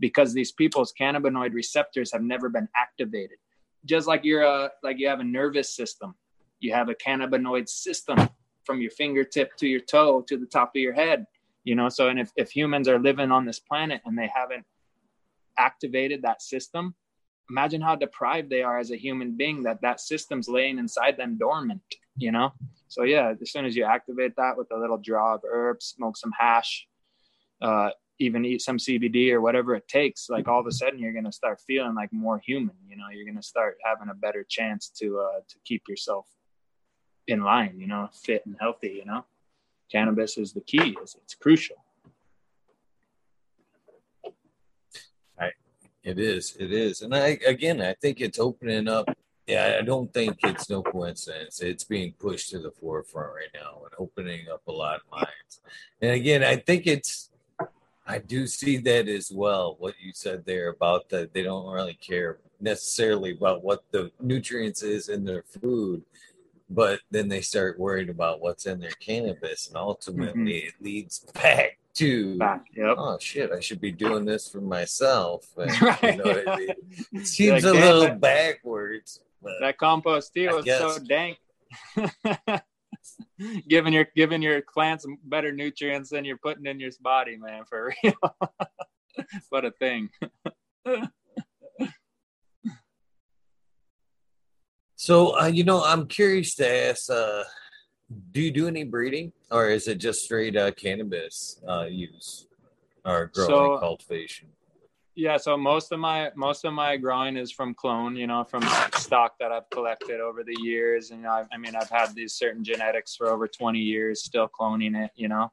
because these people's cannabinoid receptors have never been activated. Just like you're a, like you have a nervous system, you have a cannabinoid system from your fingertip to your toe to the top of your head, you know. So, and if, if humans are living on this planet and they haven't activated that system imagine how deprived they are as a human being that that system's laying inside them dormant you know so yeah as soon as you activate that with a little draw of herbs smoke some hash uh, even eat some cbd or whatever it takes like all of a sudden you're going to start feeling like more human you know you're going to start having a better chance to uh, to keep yourself in line you know fit and healthy you know cannabis is the key it's, it's crucial
It is. It is. And I again, I think it's opening up. Yeah, I don't think it's no coincidence. It's being pushed to the forefront right now and opening up a lot of minds. And again, I think it's I do see that as well. What you said there about that they don't really care necessarily about what the nutrients is in their food, but then they start worried about what's in their cannabis, and ultimately mm-hmm. it leads back to back. Yep. Oh shit! I should be doing this for myself. And, right. You know I mean? It seems like, a little that, backwards.
That compost tea was so dank. giving your giving your plants better nutrients than you're putting in your body, man. For real. what a thing.
So uh, you know, I'm curious to ask. Uh, do you do any breeding, or is it just straight uh, cannabis uh, use or growing so, cultivation?
Yeah, so most of my most of my growing is from clone, you know, from stock that I've collected over the years, and I, I mean, I've had these certain genetics for over 20 years, still cloning it, you know,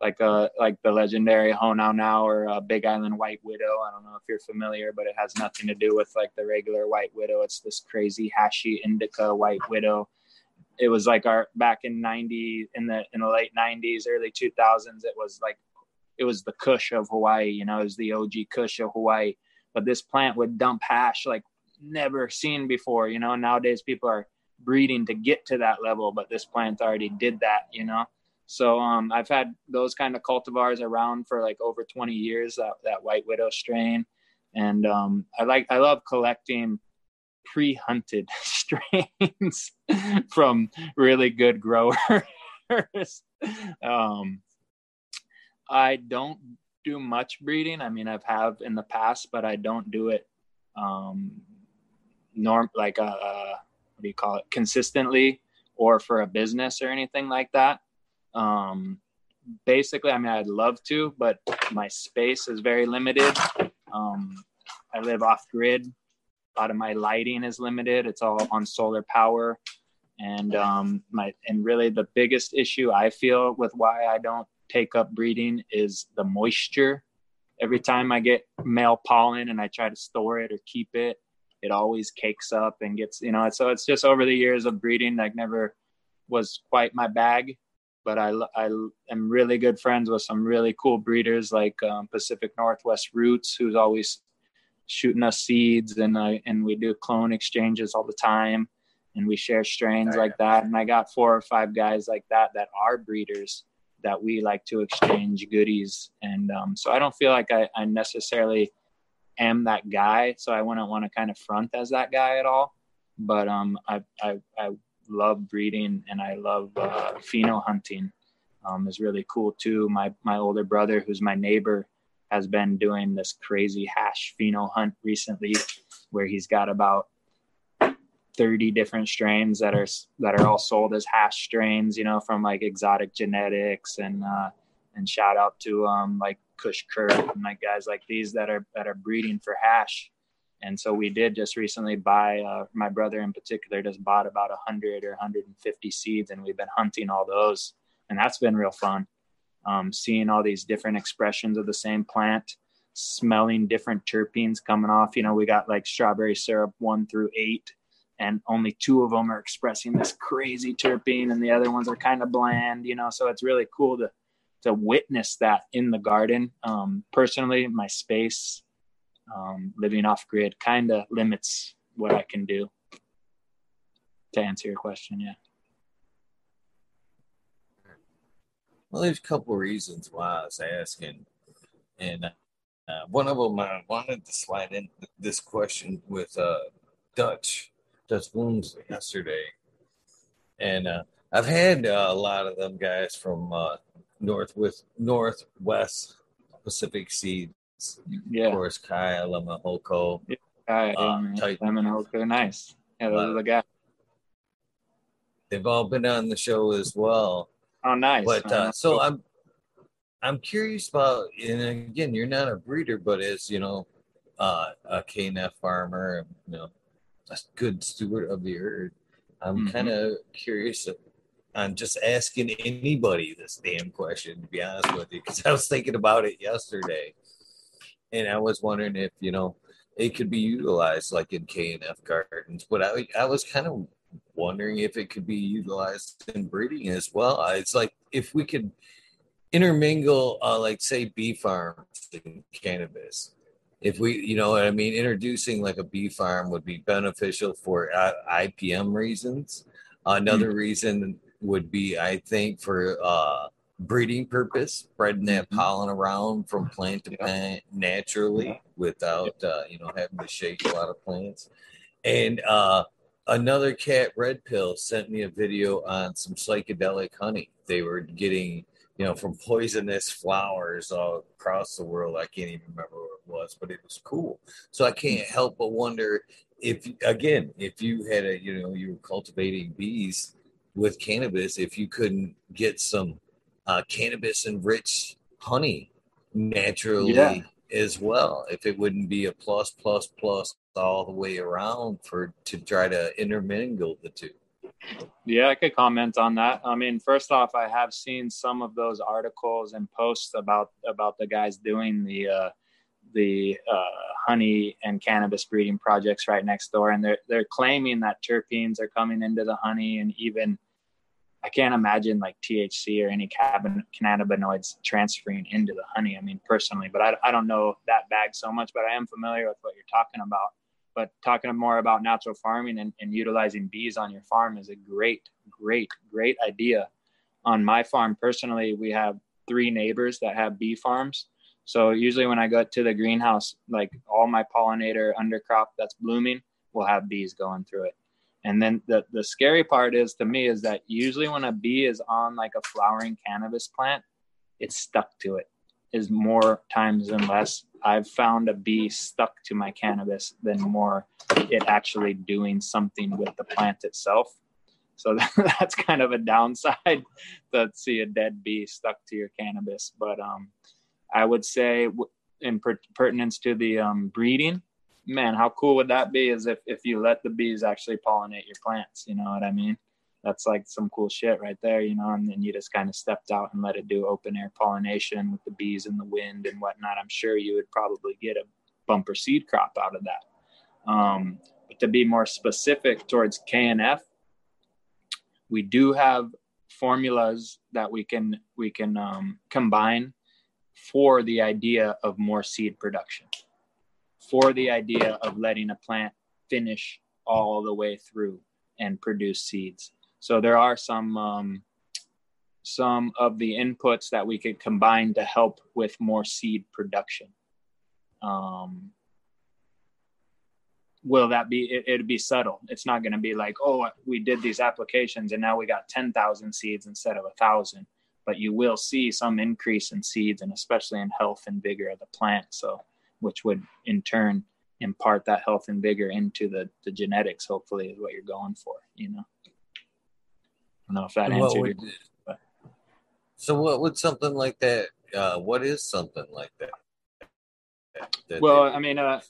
like uh like the legendary Honau now or uh, Big Island White Widow. I don't know if you're familiar, but it has nothing to do with like the regular White Widow. It's this crazy Hashi Indica White Widow it was like our back in 90 in the in the late 90s early 2000s it was like it was the kush of hawaii you know it was the og kush of hawaii but this plant would dump hash like never seen before you know nowadays people are breeding to get to that level but this plant already did that you know so um, i've had those kind of cultivars around for like over 20 years that, that white widow strain and um, i like i love collecting pre-hunted strains from really good growers. um, I don't do much breeding. I mean, I've have in the past, but I don't do it um, norm like uh, uh, what do you call it consistently or for a business or anything like that. Um, basically, I mean, I'd love to, but my space is very limited. Um, I live off grid, a lot of my lighting is limited. It's all on solar power. And um, my and really the biggest issue I feel with why I don't take up breeding is the moisture. Every time I get male pollen and I try to store it or keep it, it always cakes up and gets you know. So it's just over the years of breeding, like never was quite my bag, but I I am really good friends with some really cool breeders like um, Pacific Northwest Roots, who's always shooting us seeds, and I and we do clone exchanges all the time, and we share strains like that. And I got four or five guys like that that are breeders that we like to exchange goodies. And um, so I don't feel like I, I necessarily am that guy. So I wouldn't want to kind of front as that guy at all. But um, I, I, I love breeding and I love uh, pheno hunting. Um, is really cool too. My my older brother, who's my neighbor, has been doing this crazy hash pheno hunt recently, where he's got about 30 different strains that are that are all sold as hash strains you know from like exotic genetics and uh and shout out to um like kush kurt and like guys like these that are that are breeding for hash and so we did just recently buy uh, my brother in particular just bought about 100 or 150 seeds and we've been hunting all those and that's been real fun. Um, seeing all these different expressions of the same plant smelling different terpenes coming off. You know we got like strawberry syrup one through eight and only two of them are expressing this crazy terpene and the other ones are kind of bland you know? So it's really cool to to witness that in the garden. Um, personally my space um, living off grid kind of limits what i can do to answer your question yeah
well there's a couple of reasons why i was asking and uh, one of them i wanted to slide in this question with uh, dutch just wounds yesterday, and uh, I've had uh, a lot of them guys from uh, north with northwest Pacific Seeds. Yeah, of course, Kai Lemahoko.
Yeah, Kai uh, nice. Yeah, those are the guys.
They've all been on the show as well.
Oh, nice.
But uh, so I'm, I'm curious about, and again, you're not a breeder, but as you know, uh, a KNF farmer, you know, a good steward of the earth. I'm mm-hmm. kind of curious. I'm just asking anybody this damn question, to be honest with you, because I was thinking about it yesterday, and I was wondering if you know it could be utilized like in K and F gardens. But I, I was kind of wondering if it could be utilized in breeding as well. It's like if we could intermingle, uh, like say, bee farms and cannabis if we, you know what I mean, introducing like a bee farm would be beneficial for uh, IPM reasons. Another mm-hmm. reason would be, I think, for uh, breeding purpose, spreading that mm-hmm. pollen around from plant to plant naturally without, uh, you know, having to shake a lot of plants. And uh, another cat red pill sent me a video on some psychedelic honey. They were getting you know, from poisonous flowers all across the world. I can't even remember what it was, but it was cool. So I can't help but wonder if, again, if you had a, you know, you were cultivating bees with cannabis, if you couldn't get some uh, cannabis enriched honey naturally yeah. as well, if it wouldn't be a plus, plus, plus all the way around for to try to intermingle the two.
Yeah, I could comment on that. I mean, first off, I have seen some of those articles and posts about about the guys doing the uh, the uh, honey and cannabis breeding projects right next door, and they're they're claiming that terpenes are coming into the honey, and even I can't imagine like THC or any cannabinoids transferring into the honey. I mean, personally, but I, I don't know that bag so much, but I am familiar with what you're talking about but talking more about natural farming and, and, utilizing bees on your farm is a great, great, great idea. On my farm, personally, we have three neighbors that have bee farms. So usually when I go to the greenhouse, like all my pollinator undercrop that's blooming will have bees going through it. And then the, the scary part is to me is that usually when a bee is on like a flowering cannabis plant, it's stuck to it is more times than less I've found a bee stuck to my cannabis than more it actually doing something with the plant itself. So that's kind of a downside to see a dead bee stuck to your cannabis. But um, I would say, in per- pertinence to the um, breeding, man, how cool would that be? Is if if you let the bees actually pollinate your plants? You know what I mean? that's like some cool shit right there, you know. And then you just kind of stepped out and let it do open air pollination with the bees and the wind and whatnot. I'm sure you would probably get a bumper seed crop out of that. Um, but to be more specific towards KNF, we do have formulas that we can we can um, combine for the idea of more seed production, for the idea of letting a plant finish all the way through and produce seeds. So there are some um, some of the inputs that we could combine to help with more seed production. Um, will that be it, it'd be subtle it's not going to be like oh we did these applications and now we got 10,000 seeds instead of a thousand but you will see some increase in seeds and especially in health and vigor of the plant so which would in turn impart that health and vigor into the the genetics hopefully is what you're going for you know I don't know if that answered would, your
so what would something like that uh, what is something like that,
that well they, i mean uh,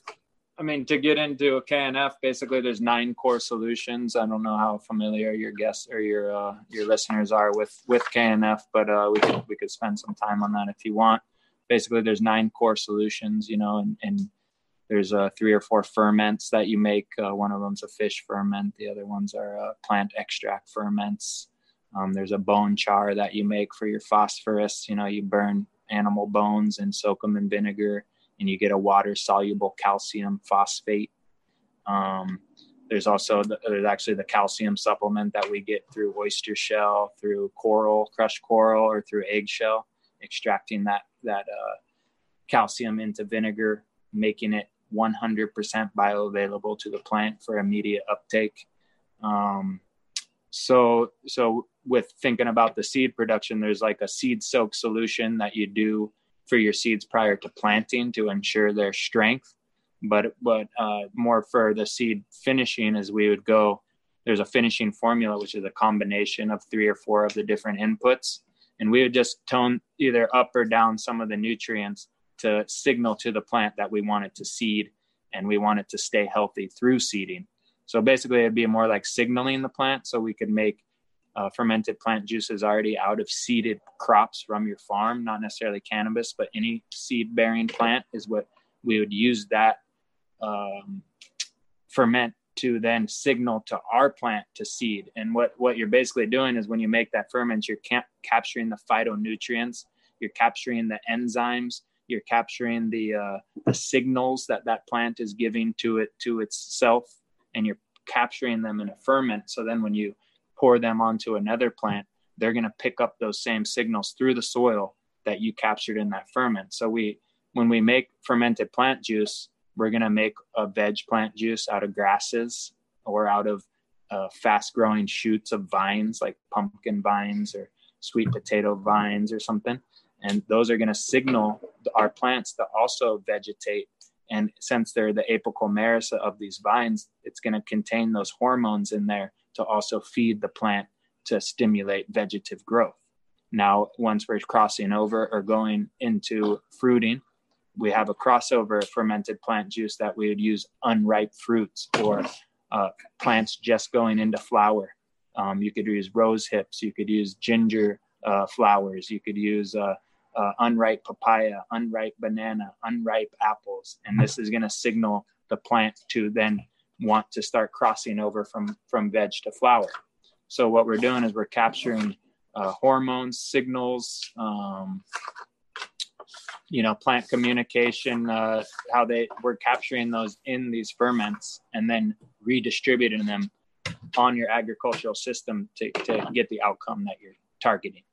I mean, to get into a KNF, basically there's nine core solutions. I don't know how familiar your guests or your uh, your listeners are with with KNF, but uh, we could we could spend some time on that if you want. Basically, there's nine core solutions, you know, and, and there's uh, three or four ferments that you make. Uh, one of them's a fish ferment. The other ones are uh, plant extract ferments. Um, there's a bone char that you make for your phosphorus. You know, you burn animal bones and soak them in vinegar and you get a water soluble calcium phosphate. Um, there's also the, there's actually the calcium supplement that we get through oyster shell, through coral, crushed coral, or through eggshell, extracting that that uh, calcium into vinegar, making it 100% bioavailable to the plant for immediate uptake. Um, so so with thinking about the seed production, there's like a seed soak solution that you do for your seeds prior to planting to ensure their strength. But but uh, more for the seed finishing, as we would go, there's a finishing formula which is a combination of three or four of the different inputs, and we would just tone either up or down some of the nutrients to signal to the plant that we want it to seed and we want it to stay healthy through seeding. So basically, it'd be more like signaling the plant so we could make uh, fermented plant juices already out of seeded crops from your farm, not necessarily cannabis, but any seed bearing plant is what we would use that um, ferment to then signal to our plant to seed. And what, what you're basically doing is when you make that ferment, you're cap- capturing the phytonutrients, you're capturing the enzymes, you're capturing the, uh, the signals that that plant is giving to it to itself, and you're capturing them in a ferment. So then when you pour them onto another plant, they're going to pick up those same signals through the soil that you captured in that ferment. So we, when we make fermented plant juice, we're going to make a veg plant juice out of grasses or out of uh, fast growing shoots of vines like pumpkin vines or sweet potato vines or something. And those are going to signal our plants to also vegetate. And since they're the apical meris of these vines, it's going to contain those hormones in there to also feed the plant to stimulate vegetative growth. Now, once we're crossing over or going into fruiting, we have a crossover fermented plant juice that we would use unripe fruits or uh, plants just going into flower. Um, you could use rose hips, you could use ginger uh, flowers, you could use uh, uh unripe papaya, unripe banana, unripe apples, and this is going to signal the plant to then want to start crossing over from from veg to flower. So what we're doing is we're capturing uh, hormones, signals, um, you know, plant communication, uh, how they we're capturing those in these ferments and then redistributing them on your agricultural system to, to get the outcome that you're targeting.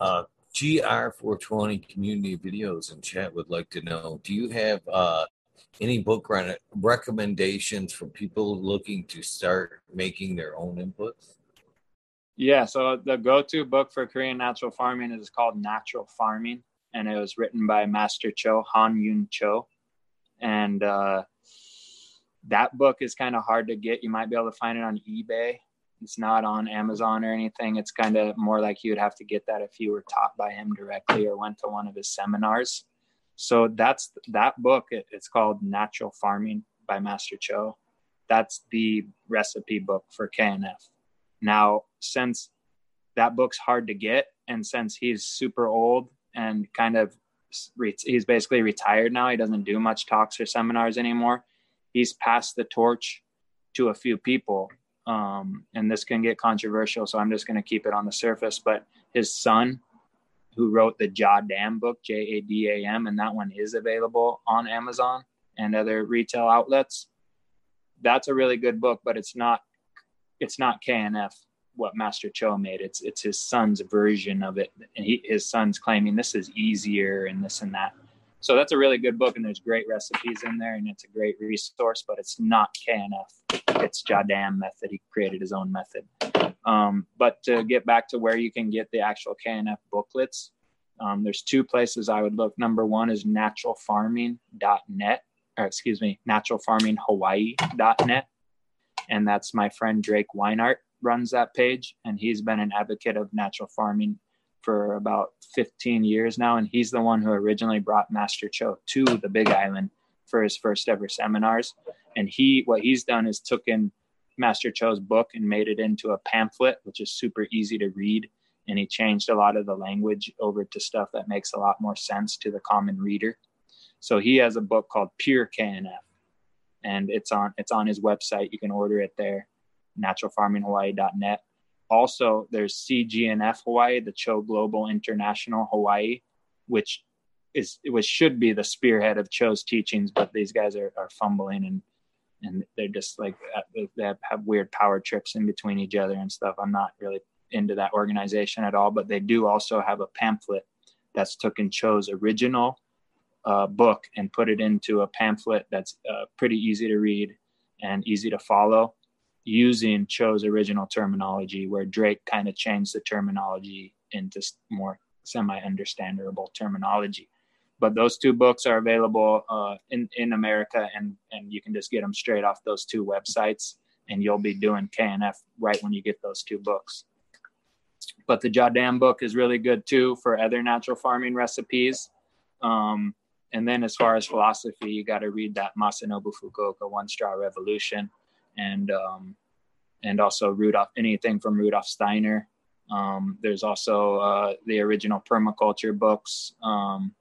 Uh, GR420 community videos and chat would like to know do you have uh, any book recommendations for people looking to start making their own inputs?
Yeah, so the go to book for Korean natural farming is called Natural Farming, and it was written by Master Cho, Han Kyu Cho. And uh, that book is kind of hard to get. You might be able to find it on eBay it's not on Amazon or anything. It's kind of more like you would have to get that if you were taught by him directly or went to one of his seminars. So that's that book. It, it's called Natural Farming by Master Cho. That's the recipe book for KNF. Now, since that book's hard to get, and since he's super old and kind of he's basically retired now. He doesn't do much talks or seminars anymore. He's passed the torch to a few people. Um, and this can get controversial, so I'm just going to keep it on the surface. But his son, who wrote the Jadam book, J A D A M, and that one is available on Amazon and other retail outlets. That's a really good book, but it's not it's not KNF what Master Cho made. It's it's his son's version of it, and he his son's claiming this is easier and this and that. So that's a really good book, and there's great recipes in there, and it's a great resource. But it's not KNF. It's Jadam method. He created his own method. Um, but to get back to where you can get the actual KNF booklets, um, there's two places I would look. Number one is naturalfarming.net, or excuse me, naturalfarminghawaii.net. And that's my friend Drake Weinert runs that page. And he's been an advocate of natural farming for about 15 years now. And he's the one who originally brought Master Cho to the Big Island for his first ever seminars. And he, what he's done is took in Master Cho's book and made it into a pamphlet, which is super easy to read. And he changed a lot of the language over to stuff that makes a lot more sense to the common reader. So he has a book called Pure KNF, and it's on it's on his website. You can order it there, naturalfarminghawaii.net. Also, there's CGNF Hawaii, the Cho Global International Hawaii, which is which should be the spearhead of Cho's teachings, but these guys are, are fumbling and and they're just like uh, they have, have weird power trips in between each other and stuff. I'm not really into that organization at all, but they do also have a pamphlet that's Took taken Cho's original uh, book and put it into a pamphlet that's uh, pretty easy to read and easy to follow using Cho's original terminology, where Drake kind of changed the terminology into more semi understandable terminology but those two books are available uh, in in America, and and you can just get them straight off those two websites, and you'll be doing KNF right when you get those two books. But the Jadam book is really good too for other natural farming recipes. Um, and then as far as philosophy, you got to read that Masanobu Fukuoka One Straw Revolution, and um, and also Rudolf anything from Rudolf Steiner. Um, there's also uh, the original permaculture books. Um,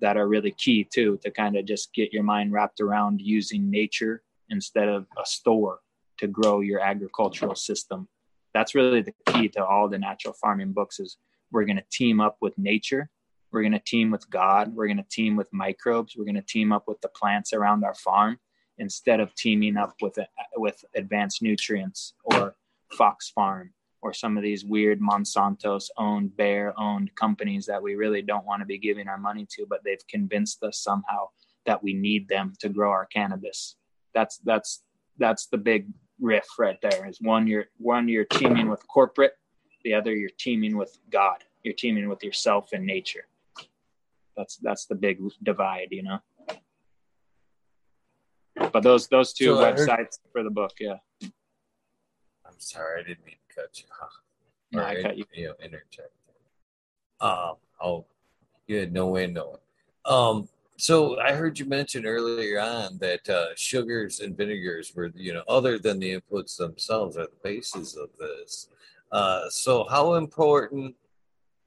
that are really key too to kind of just get your mind wrapped around using nature instead of a store to grow your agricultural system that's really the key to all the natural farming books is we're going to team up with nature we're going to team with god we're going to team with microbes we're going to team up with the plants around our farm instead of teaming up with with advanced nutrients or fox farm or some of these weird Monsanto's owned, Bayer owned companies that we really don't want to be giving our money to, but they've convinced us somehow that we need them to grow our cannabis. That's that's that's the big riff right there. Is one you're one you're teaming with corporate, the other you're teaming with God. You're teaming with yourself and nature. That's that's the big divide, you know. But those those two so websites heard, for the book, yeah.
I'm sorry, I didn't mean to cut you off.
No, I cut you.
You know, interject. Um, oh, good. No way, no way. Um, so I heard you mention earlier on that uh, sugars and vinegars were, you know, other than the inputs themselves, are the basis of this. Uh, so how important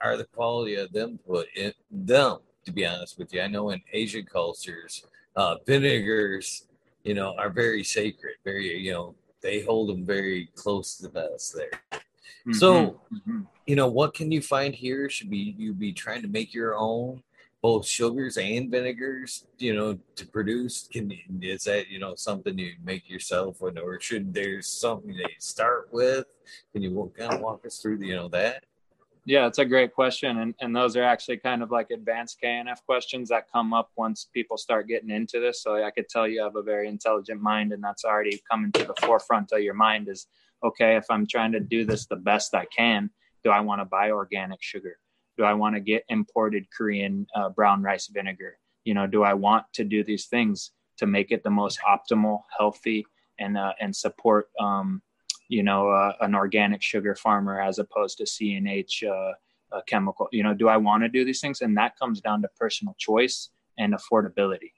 are the quality of them put in them? To be honest with you, I know in Asian cultures, uh, vinegars, you know, are very sacred, very, you know, they hold them very close to the vest there. Mm-hmm. So, mm-hmm. you know, what can you find here? Should be you be trying to make your own both sugars and vinegars, you know, to produce? Can is that you know something you make yourself, or, or should there's something they start with? Can you kind of walk us through, the, you know, that?
Yeah, it's a great question. And, and those are actually kind of like advanced KNF questions that come up once people start getting into this. So I could tell you have a very intelligent mind, and that's already coming to the forefront of your mind is okay, if I'm trying to do this the best I can, do I want to buy organic sugar? Do I want to get imported Korean uh, brown rice vinegar? You know, do I want to do these things to make it the most optimal, healthy, and uh, and support um, you know, uh, an organic sugar farmer as opposed to C&H uh, chemical. You know, do I want to do these things? And that comes down to personal choice and affordability.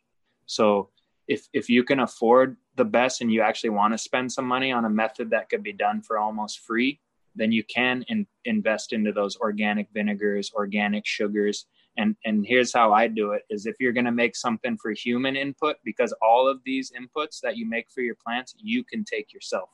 So if if you can afford the best and you actually want to spend some money on a method that could be done for almost free, then you can in, invest into those organic vinegars, organic sugars, and and here's how i do it is if you're going to make something for human input because all of these inputs that you make for your plants you can take yourself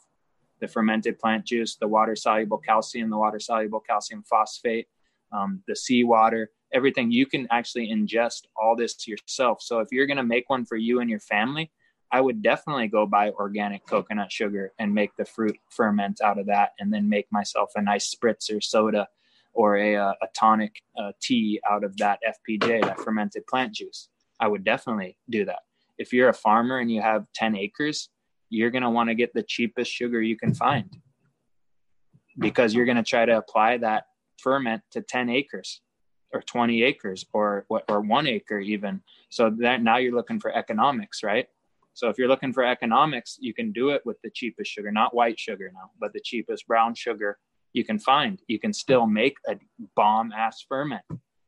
the fermented plant juice the water soluble calcium the water soluble calcium phosphate um, the seawater everything you can actually ingest all this yourself so if you're going to make one for you and your family i would definitely go buy organic coconut sugar and make the fruit ferment out of that and then make myself a nice spritzer soda or a, uh, a tonic uh, tea out of that FPJ, that fermented plant juice. I would definitely do that. If you're a farmer and you have 10 acres, you're going to want to get the cheapest sugar you can find because you're going to try to apply that ferment to 10 acres or 20 acres or or one acre even. So that now you're looking for economics, right? So if you're looking for economics, you can do it with the cheapest sugar, not white sugar now, but the cheapest brown sugar you can find. You can still make a bomb ass ferment.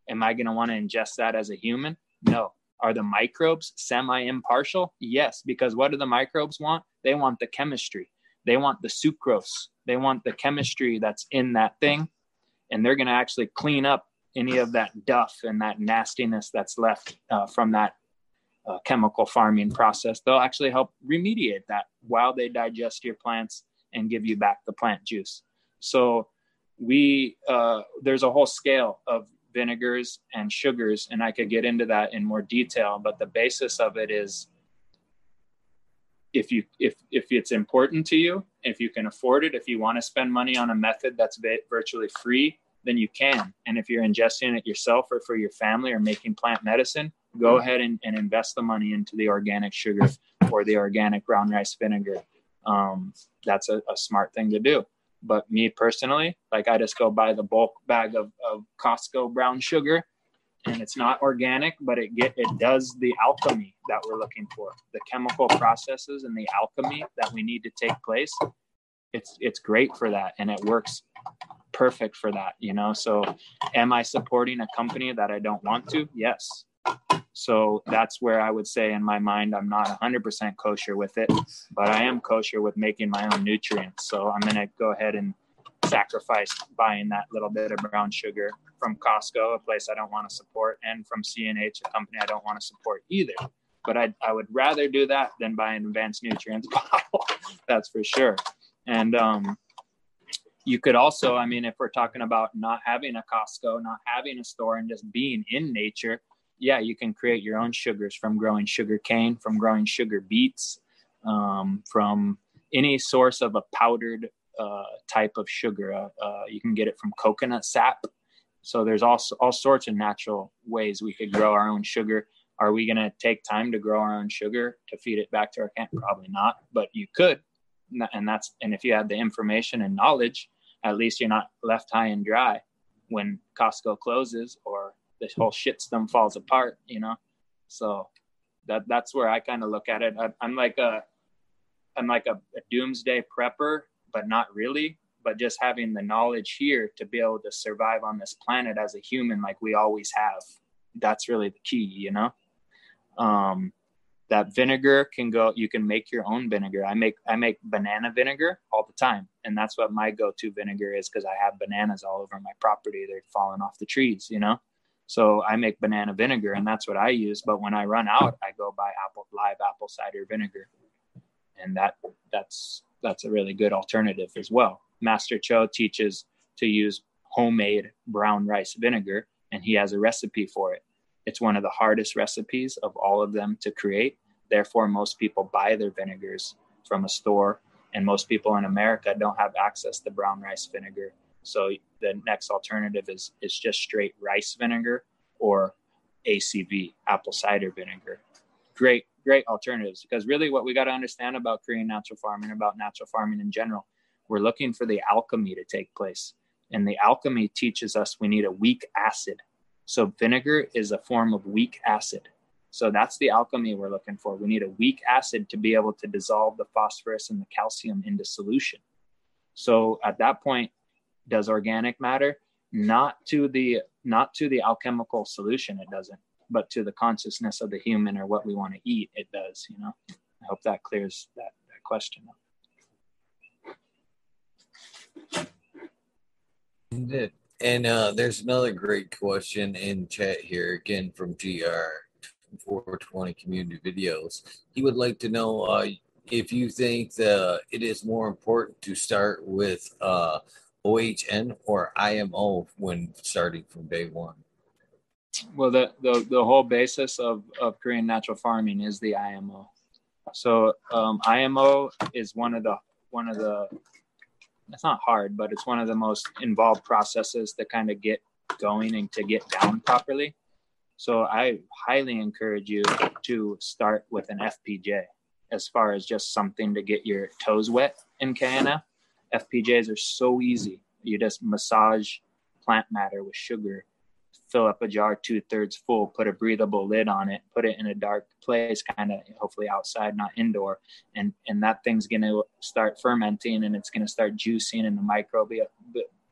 Am I going to want to ingest that as a human? No. Are the microbes semi impartial? Yes, because what do the microbes want? They want the chemistry. They want the sucrose. They want the chemistry that's in that thing. And they're going to actually clean up any of that duff and that nastiness that's left uh, from that uh, chemical farming process. They'll actually help remediate that while they digest your plants and give you back the plant juice. So we uh, there's a whole scale of vinegars and sugars, and I could get into that in more detail. But the basis of it is if you if if it's important to you, if you can afford it, if you want to spend money on a method that's virtually free, then you can. And if you're ingesting it yourself or for your family or making plant medicine, go ahead and, and invest the money into the organic sugar or the organic brown rice vinegar. Um, that's a, a smart thing to do. But me personally, like I just go buy the bulk bag of, of Costco brown sugar and it's not organic, but it get it does the alchemy that we're looking for. The chemical processes and the alchemy that we need to take place. It's it's great for that and it works perfect for that, you know. So am I supporting a company that I don't want to? Yes. So that's where I would say in my mind, I'm not 100% kosher with it, but I am kosher with making my own nutrients. So I'm going to go ahead and sacrifice buying that little bit of brown sugar from Costco, a place I don't want to support, and from C&H, a company I don't want to support either. But I, I would rather do that than buy an advanced nutrients bottle. that's for sure. And um, you could also, I mean, if we're talking about not having a Costco, not having a store, and just being in nature, yeah, you can create your own sugars from growing sugar cane, from growing sugar beets, um, from any source of a powdered uh, type of sugar. Uh, uh, you can get it from coconut sap. So there's also all sorts of natural ways we could grow our own sugar. Are we going to take time to grow our own sugar to feed it back to our camp? Probably not, but you could. And that's and if you had the information and knowledge, at least you're not left high and dry when Costco closes or the whole shitstorm falls apart, you know? So that that's where I kind of look at it. I, am like a, I'm like a, a doomsday prepper, but not really, but just having the knowledge here to be able to survive on this planet as a human, like we always have. That's really the key, you know? Um, that vinegar can go you can make your own vinegar i make i make banana vinegar all the time and that's what my go-to vinegar is because i have bananas all over my property they're falling off the trees you know so I make banana vinegar and that's what I use. But when I run out, I go buy apple live apple cider vinegar. And that that's that's a really good alternative as well. Master Cho teaches to use homemade brown rice vinegar and he has a recipe for it. It's one of the hardest recipes of all of them to create. Therefore, most people buy their vinegars from a store, and most people in America don't have access to brown rice vinegar so the next alternative is is just straight rice vinegar or ACV, apple cider vinegar. Great, great alternatives because really what we got to understand about Korean natural farming, about natural farming in general, we're looking for the alchemy to take place. And the alchemy teaches us we need a weak acid. So vinegar is a form of weak acid. So that's the alchemy we're looking for. We need a weak acid to be able to dissolve the phosphorus and the calcium into solution. So at that point, does organic matter? Not to the not to the alchemical solution, it doesn't, but to the consciousness of the human or what we want to eat, it does. You know. I hope that clears that, that question up.
And uh, there's another great question in chat here again from GR 420 Community Videos. He would like to know uh, if you think that it is more important to start with uh, OHN or IMO when starting from day one.
Well, the, the, the whole basis of, of Korean natural farming is the IMO. So um, IMO is one of the one of the it's not hard, but it's one of the most involved processes to kind of get going and to get down properly. So I highly encourage you to start with an FPJ as far as just something to get your toes wet in KNF. FPJs are so easy. You just massage plant matter with sugar fill up a jar two thirds full, put a breathable lid on it, put it in a dark place, kind of hopefully outside, not indoor, and and that thing's gonna start fermenting and it's gonna start juicing, and the microbi-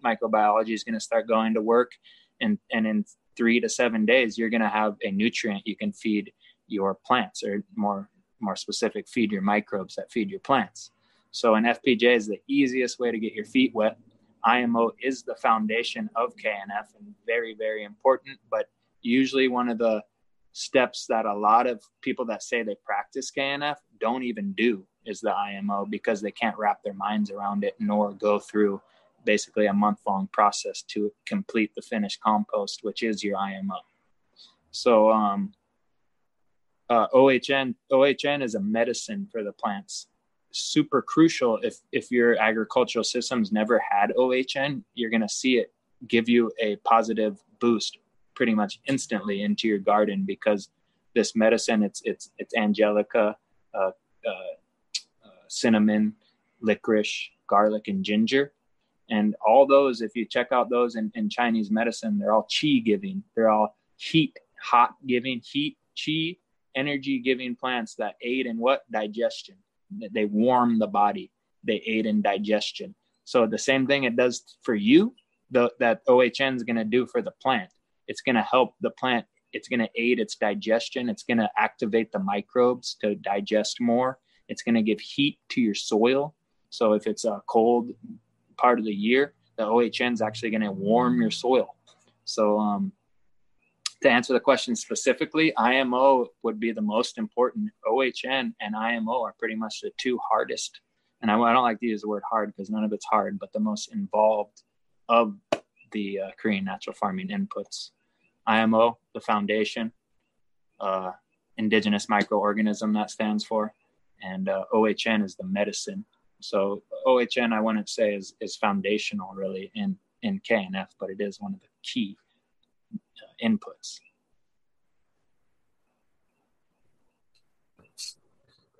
microbiology is gonna start going to work, and and in three to seven days, you're gonna have a nutrient you can feed your plants, or more more specific, feed your microbes that feed your plants. So an FPJ is the easiest way to get your feet wet IMO is the foundation of KNF and very, very important. But usually, one of the steps that a lot of people that say they practice KNF don't even do is the IMO because they can't wrap their minds around it nor go through basically a month long process to complete the finished compost, which is your IMO. So, um, uh, OHN OHN is a medicine for the plants super crucial if if your agricultural systems never had OHN, you're going to see it give you a positive boost pretty much instantly into your garden because this medicine it's it's it's angelica, uh, uh, uh, cinnamon, licorice, garlic, and ginger. And all those, if you check out those in, in Chinese medicine, they're all qi giving. They're all heat, hot giving, heat, qi, energy giving plants that aid in what? Digestion they warm the body they aid in digestion. So the same thing it does for you the, that ohn is going to do for the plant. It's going to help the plant it's going to aid its digestion it's going to activate the microbes to digest more. It's going to give heat to your soil. So if it's a cold part of the year the ohn is actually going to warm your soil. So um, to answer the question specifically, IMO would be the most important. OHN and IMO are pretty much the two hardest. And I, I don't like to use the word hard because none of it's hard, but the most involved of the uh, Korean natural farming inputs. IMO, the foundation, uh, indigenous microorganism that stands for, and uh, OHN is the medicine. So OHN, I wouldn't say is, is foundational really in, in KNF, but it is one of the key inputs.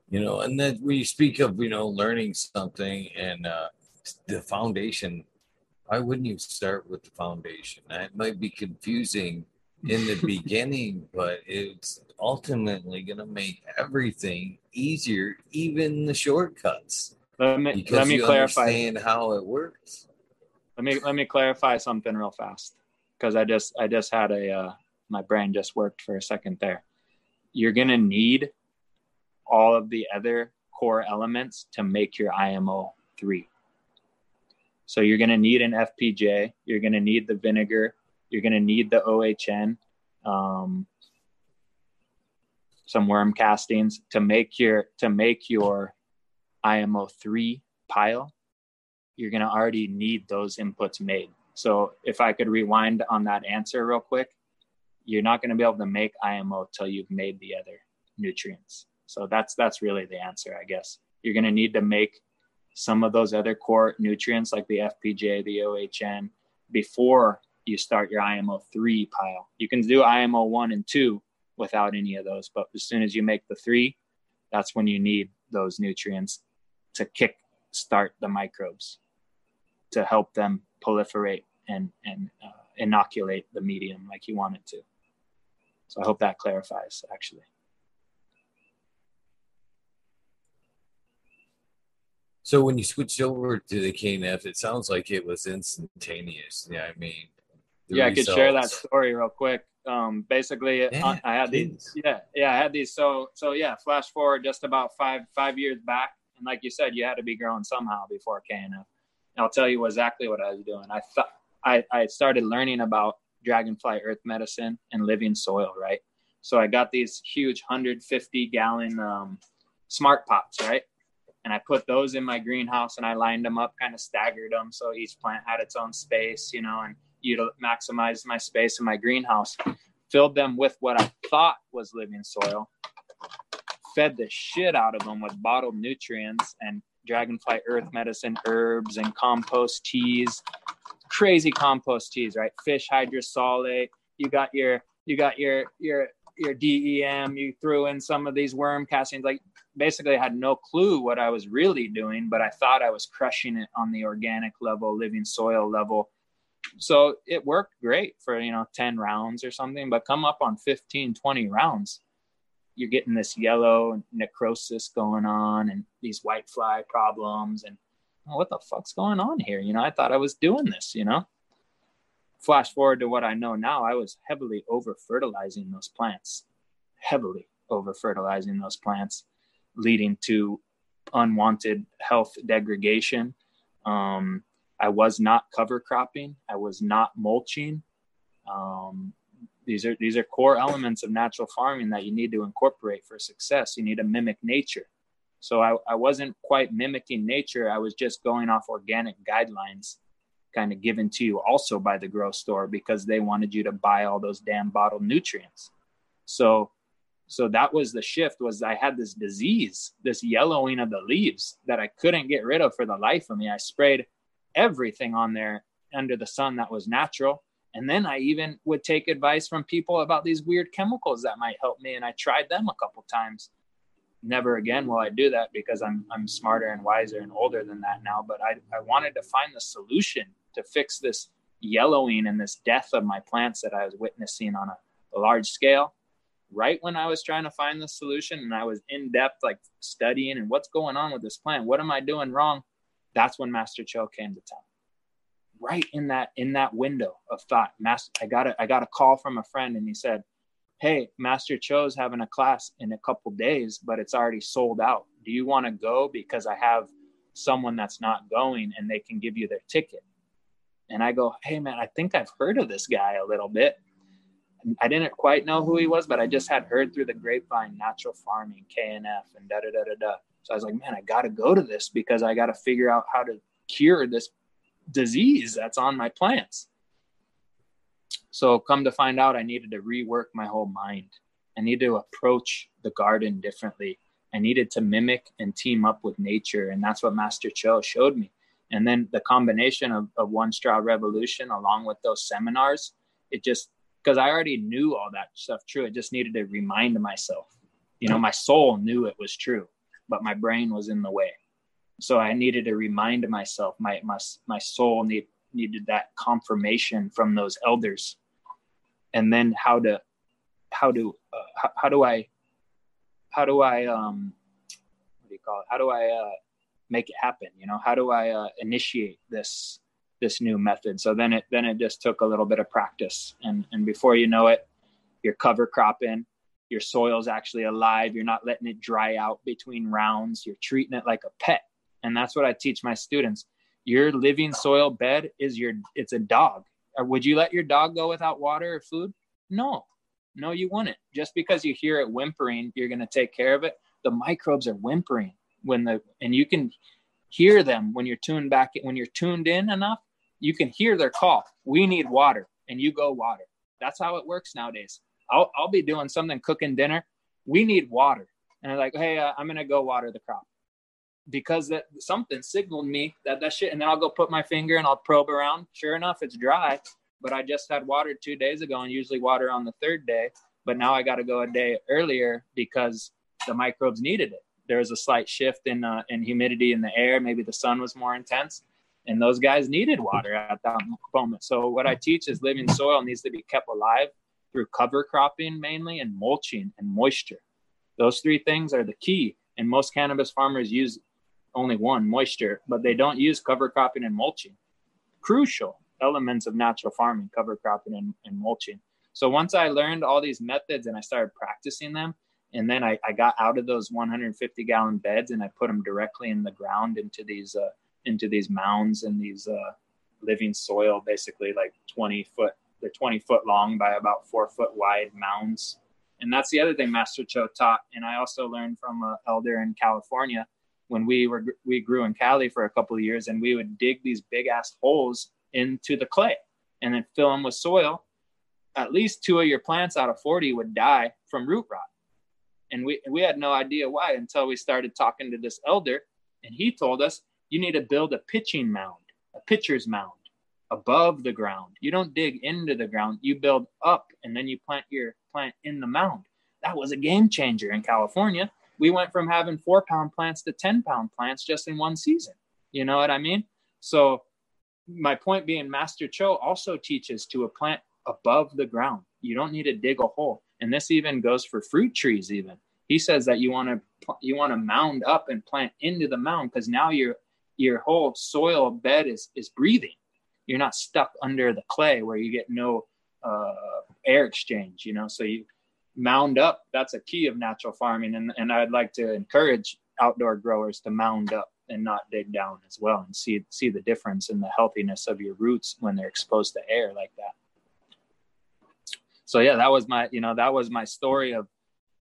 You know, and then when you speak of, you know, learning something and uh, the foundation, why wouldn't you start with the foundation? That might be confusing in the beginning, but it's ultimately going to make everything easier, even the shortcuts.
Let me, because let me you clarify
understand how it works.
Let me let me clarify something real fast because I just I just had a uh, my brain just worked for a second there. You're gonna need all of the other core elements to make your IMO three. So you're gonna need an FPJ. You're gonna need the vinegar. You're gonna need the OHN. Um, some worm castings to make your to make your IMO three pile. You're gonna already need those inputs made. So if I could rewind on that answer real quick, you're not going to be able to make IMO till you've made the other nutrients. So that's that's really the answer, I guess. You're going to need to make some of those other core nutrients like the FPJ, the OHN before you start your IMO 3 pile. You can do IMO 1 and 2 without any of those, but as soon as you make the 3, that's when you need those nutrients to kick start the microbes to help them proliferate and and uh, inoculate the medium like you want it to. So I hope that clarifies actually.
So when you switched over to the KNF, it sounds like it was instantaneous. Yeah, I mean,
yeah, results. I could share that story real quick. Um, basically, yeah, I had these. Yeah, yeah, I had these. So, so yeah, flash forward just about five five years back, and like you said, you had to be growing somehow before KNF. I'll tell you exactly what I was doing. I thought I, I started learning about dragonfly earth medicine and living soil, right? So I got these huge 150 gallon um, smart pots, right? And I put those in my greenhouse and I lined them up, kind of staggered them so each plant had its own space, you know, and you maximize my space in my greenhouse. Filled them with what I thought was living soil, fed the shit out of them with bottled nutrients and dragonfly earth medicine herbs and compost teas. Crazy compost teas right? Fish hydrolysate. You got your you got your your your dem you threw in some of these worm castings. Like basically I had no clue what i was really doing but i thought i was crushing it on the organic level living soil level. So it worked great for you know 10 rounds or something but come up on 15 20 rounds you're getting this yellow necrosis going on and these white fly problems and oh, what the fuck's going on here? You know, I thought I was doing this, you know. Flash forward to what I know now, I was heavily over fertilizing those plants, heavily over fertilizing those plants, leading to unwanted health degradation. Um, I was not cover cropping. I was not mulching. Um, these are these are core elements of natural farming that you need to incorporate for success. You need to mimic nature. So I, I wasn't quite mimicking nature. I was just going off organic guidelines kind of given to you also by the grow store because they wanted you to buy all those damn bottled nutrients. So so that was the shift was I had this disease, this yellowing of the leaves that I couldn't get rid of for the life of me. I sprayed everything on there under the sun that was natural and then I even would take advice from people about these weird chemicals that might help me. And I tried them a couple times. Never again will I do that because I'm, I'm smarter and wiser and older than that now. But I, I wanted to find the solution to fix this yellowing and this death of my plants that I was witnessing on a, a large scale. Right when I was trying to find the solution and I was in depth, like studying and what's going on with this plant, what am I doing wrong? That's when Master Cho came to town right in that in that window of thought. Master, I got a I got a call from a friend, and he said, "Hey, Master Cho's having a class in a couple days, but it's already sold out. Do you want to go? Because I have someone that's not going, and they can give you their ticket." And I go, "Hey, man, I think I've heard of this guy a little bit." I didn't quite know who he was, but I just had heard through the grapevine natural farming, KNF, and da da da da da. So I was like, man, I got to go to this because I got to figure out how to cure this disease that's on my plants. So, come to find out, I needed to rework my whole mind. I needed to approach the garden differently. I needed to mimic and team up with nature. And that's what Master Cho showed me. And then the combination of, of One Straw Revolution along with those seminars, it just, because I already knew all that stuff true, it just needed to remind myself. You know, my soul knew it was true, but my brain was in the way so I needed to remind myself, my my my soul need, needed that confirmation from those elders, and then how to how do uh, how, how, do I how do I um what do you call it? How do I uh, make it happen? You know, how do I uh, initiate this this new method? So then it then it just took a little bit of practice, and and before you know it, you're cover cropping your soil's actually alive. You're not letting it dry out between rounds. You're treating it like a pet and that's what i teach my students. Your living soil bed is your it's a dog. Uh, would you let your dog go without water or food? No. No you wouldn't. Just because you hear it whimpering you're going to take care of it. The microbes are whimpering when the and you can hear them when you're tuned back when you're tuned in enough you can hear their call. We need water and you go water. That's how it works nowadays. I'll, I'll be doing something cooking dinner. We need water. And i'm like hey uh, i'm going to go water the crop because that something signaled me that that shit. And then I'll go put my finger and I'll probe around. Sure enough, it's dry. But I just had water two days ago and usually water on the third day. But now I got to go a day earlier because the microbes needed it. There was a slight shift in uh, in humidity in the air. Maybe the sun was more intense, and those guys needed water at that moment. So what I teach is living soil needs to be kept alive through cover cropping mainly and mulching and moisture. Those three things are the key. And most cannabis farmers use only one moisture, but they don't use cover cropping and mulching. Crucial elements of natural farming, cover cropping and, and mulching. So once I learned all these methods and I started practicing them, and then I, I got out of those 150 gallon beds and I put them directly in the ground into these uh, into these mounds and these uh, living soil, basically like 20 foot, they're 20 foot long by about four foot wide mounds. And that's the other thing Master Cho taught. And I also learned from an elder in California when we were we grew in Cali for a couple of years, and we would dig these big ass holes into the clay and then fill them with soil. At least two of your plants out of 40 would die from root rot. And we, we had no idea why until we started talking to this elder. And he told us you need to build a pitching mound, a pitcher's mound above the ground. You don't dig into the ground, you build up and then you plant your plant in the mound. That was a game changer in California. We went from having four pound plants to 10 pound plants just in one season. You know what I mean? So, my point being, Master Cho also teaches to a plant above the ground. You don't need to dig a hole. And this even goes for fruit trees, even. He says that you want to you want to mound up and plant into the mound because now your your whole soil bed is is breathing you're not stuck under the clay where you get no uh, air exchange you know so you mound up that's a key of natural farming. And, and i'd like to encourage outdoor growers to mound up and not dig down as well and see see the difference in the healthiness of your roots when they're exposed to air like that. So yeah that was my you know that was my story of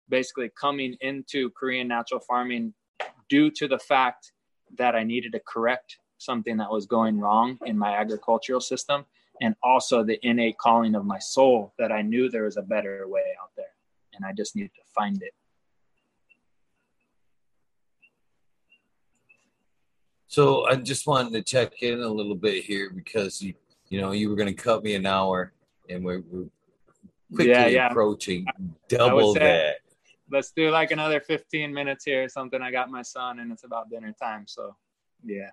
basically coming into korean natural farming due to the fact that i needed to correct something that was going wrong in my agricultural system and also the innate calling of my soul that I knew there was a better way out there and I just needed to find it.
So I just wanted to check in a little bit here because you you know you were going to cut me an hour and we're, we're quickly yeah, yeah. approaching double that.
Let's do like another 15 minutes here or something. I got my son and it's about dinner time. So yeah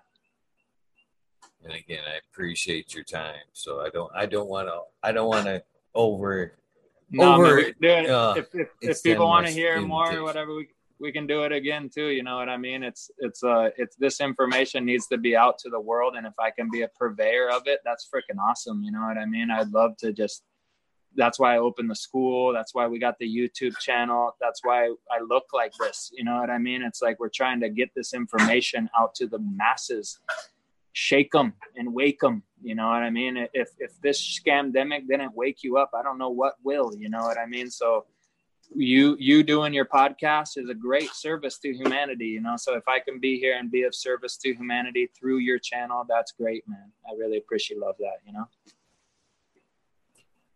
and again i appreciate your time so i don't i don't want to i don't want to over
no, over dude, uh, if, if, if people want to hear more or whatever we we can do it again too you know what i mean? It's it's uh it's this information needs to be out to the world and if i can be a purveyor of it that's freaking awesome you know what i mean? I'd love to just that's why i opened the school that's why we got the youtube channel that's why i look like this you know what i mean? It's like we're trying to get this information out to the masses shake them and wake them. You know what I mean? If if this scamdemic didn't wake you up, I don't know what will. You know what I mean? So you you doing your podcast is a great service to humanity. You know, so if I can be here and be of service to humanity through your channel, that's great, man. I really appreciate love that. You know.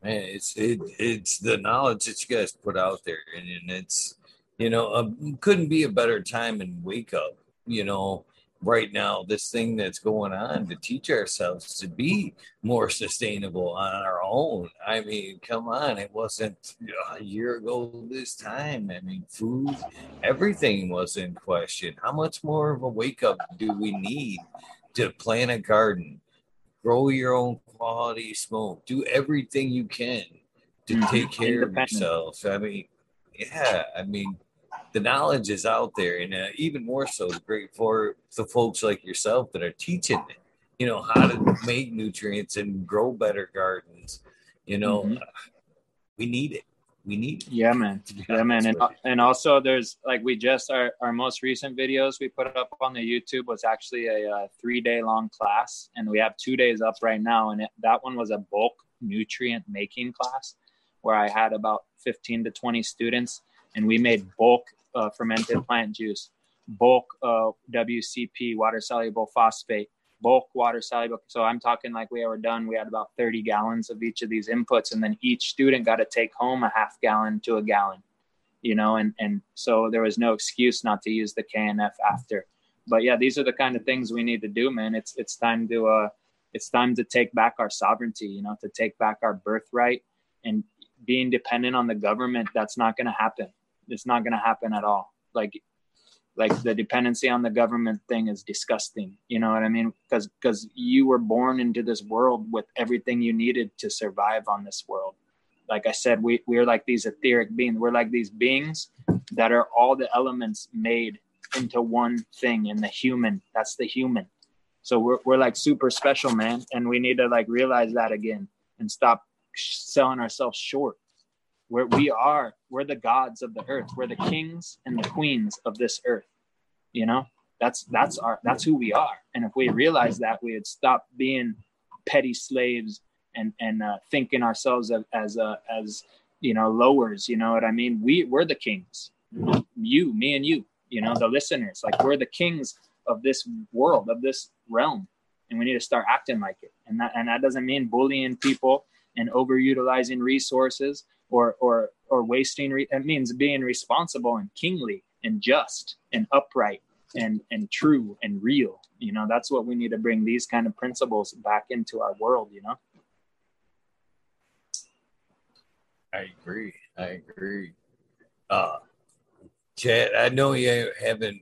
Man, it's it, it's the knowledge that you guys put out there, and, and it's you know um, couldn't be a better time and wake up. You know, right now this thing that's going on to teach ourselves to be more sustainable on our own. I mean come on it wasn't a year ago this time. I mean food everything was in question. How much more of a wake up do we need to plant a garden grow your own quality smoke do everything you can to mm-hmm. take care of yourself? I mean yeah i mean the knowledge is out there, and uh, even more so, great for the folks like yourself that are teaching, you know, how to make nutrients and grow better gardens. You know, mm-hmm. uh, we need it. We need it.
Yeah, man. Yeah, man. And, and also, there's like we just our our most recent videos we put up on the YouTube was actually a, a uh, three day long class, and we have two days up right now. And it, that one was a bulk nutrient making class where I had about 15 to 20 students and we made bulk uh, fermented plant juice, bulk uh, WCP, water soluble phosphate, bulk water soluble. So I'm talking like we were done. We had about 30 gallons of each of these inputs, and then each student got to take home a half gallon to a gallon, you know, and, and so there was no excuse not to use the KNF after. But yeah, these are the kind of things we need to do, man. It's, it's time to, uh, it's time to take back our sovereignty, you know, to take back our birthright and being dependent on the government. That's not going to happen it's not going to happen at all. Like, like the dependency on the government thing is disgusting. You know what I mean? Because because you were born into this world with everything you needed to survive on this world. Like I said, we we're like these etheric beings. We're like these beings that are all the elements made into one thing in the human. That's the human. So we're we're like super special, man, and we need to like realize that again and stop selling ourselves short where we are we're the gods of the earth we're the kings and the queens of this earth you know that's that's our that's who we are and if we realize that we would stop being petty slaves and and uh, thinking ourselves as as, uh, as you know lowers. You know what I mean? We we're the kings. You, me, and you. You know the listeners. Like we're the kings of this world of this realm, and we need to start acting like it. And that and that doesn't mean bullying people and overutilizing resources or or or wasting. Re- it means being responsible and kingly and just and upright and and true and real. You know that's what we need to bring these kind of principles back into our world you know?
I agree. I agree. Uh chad i know you haven't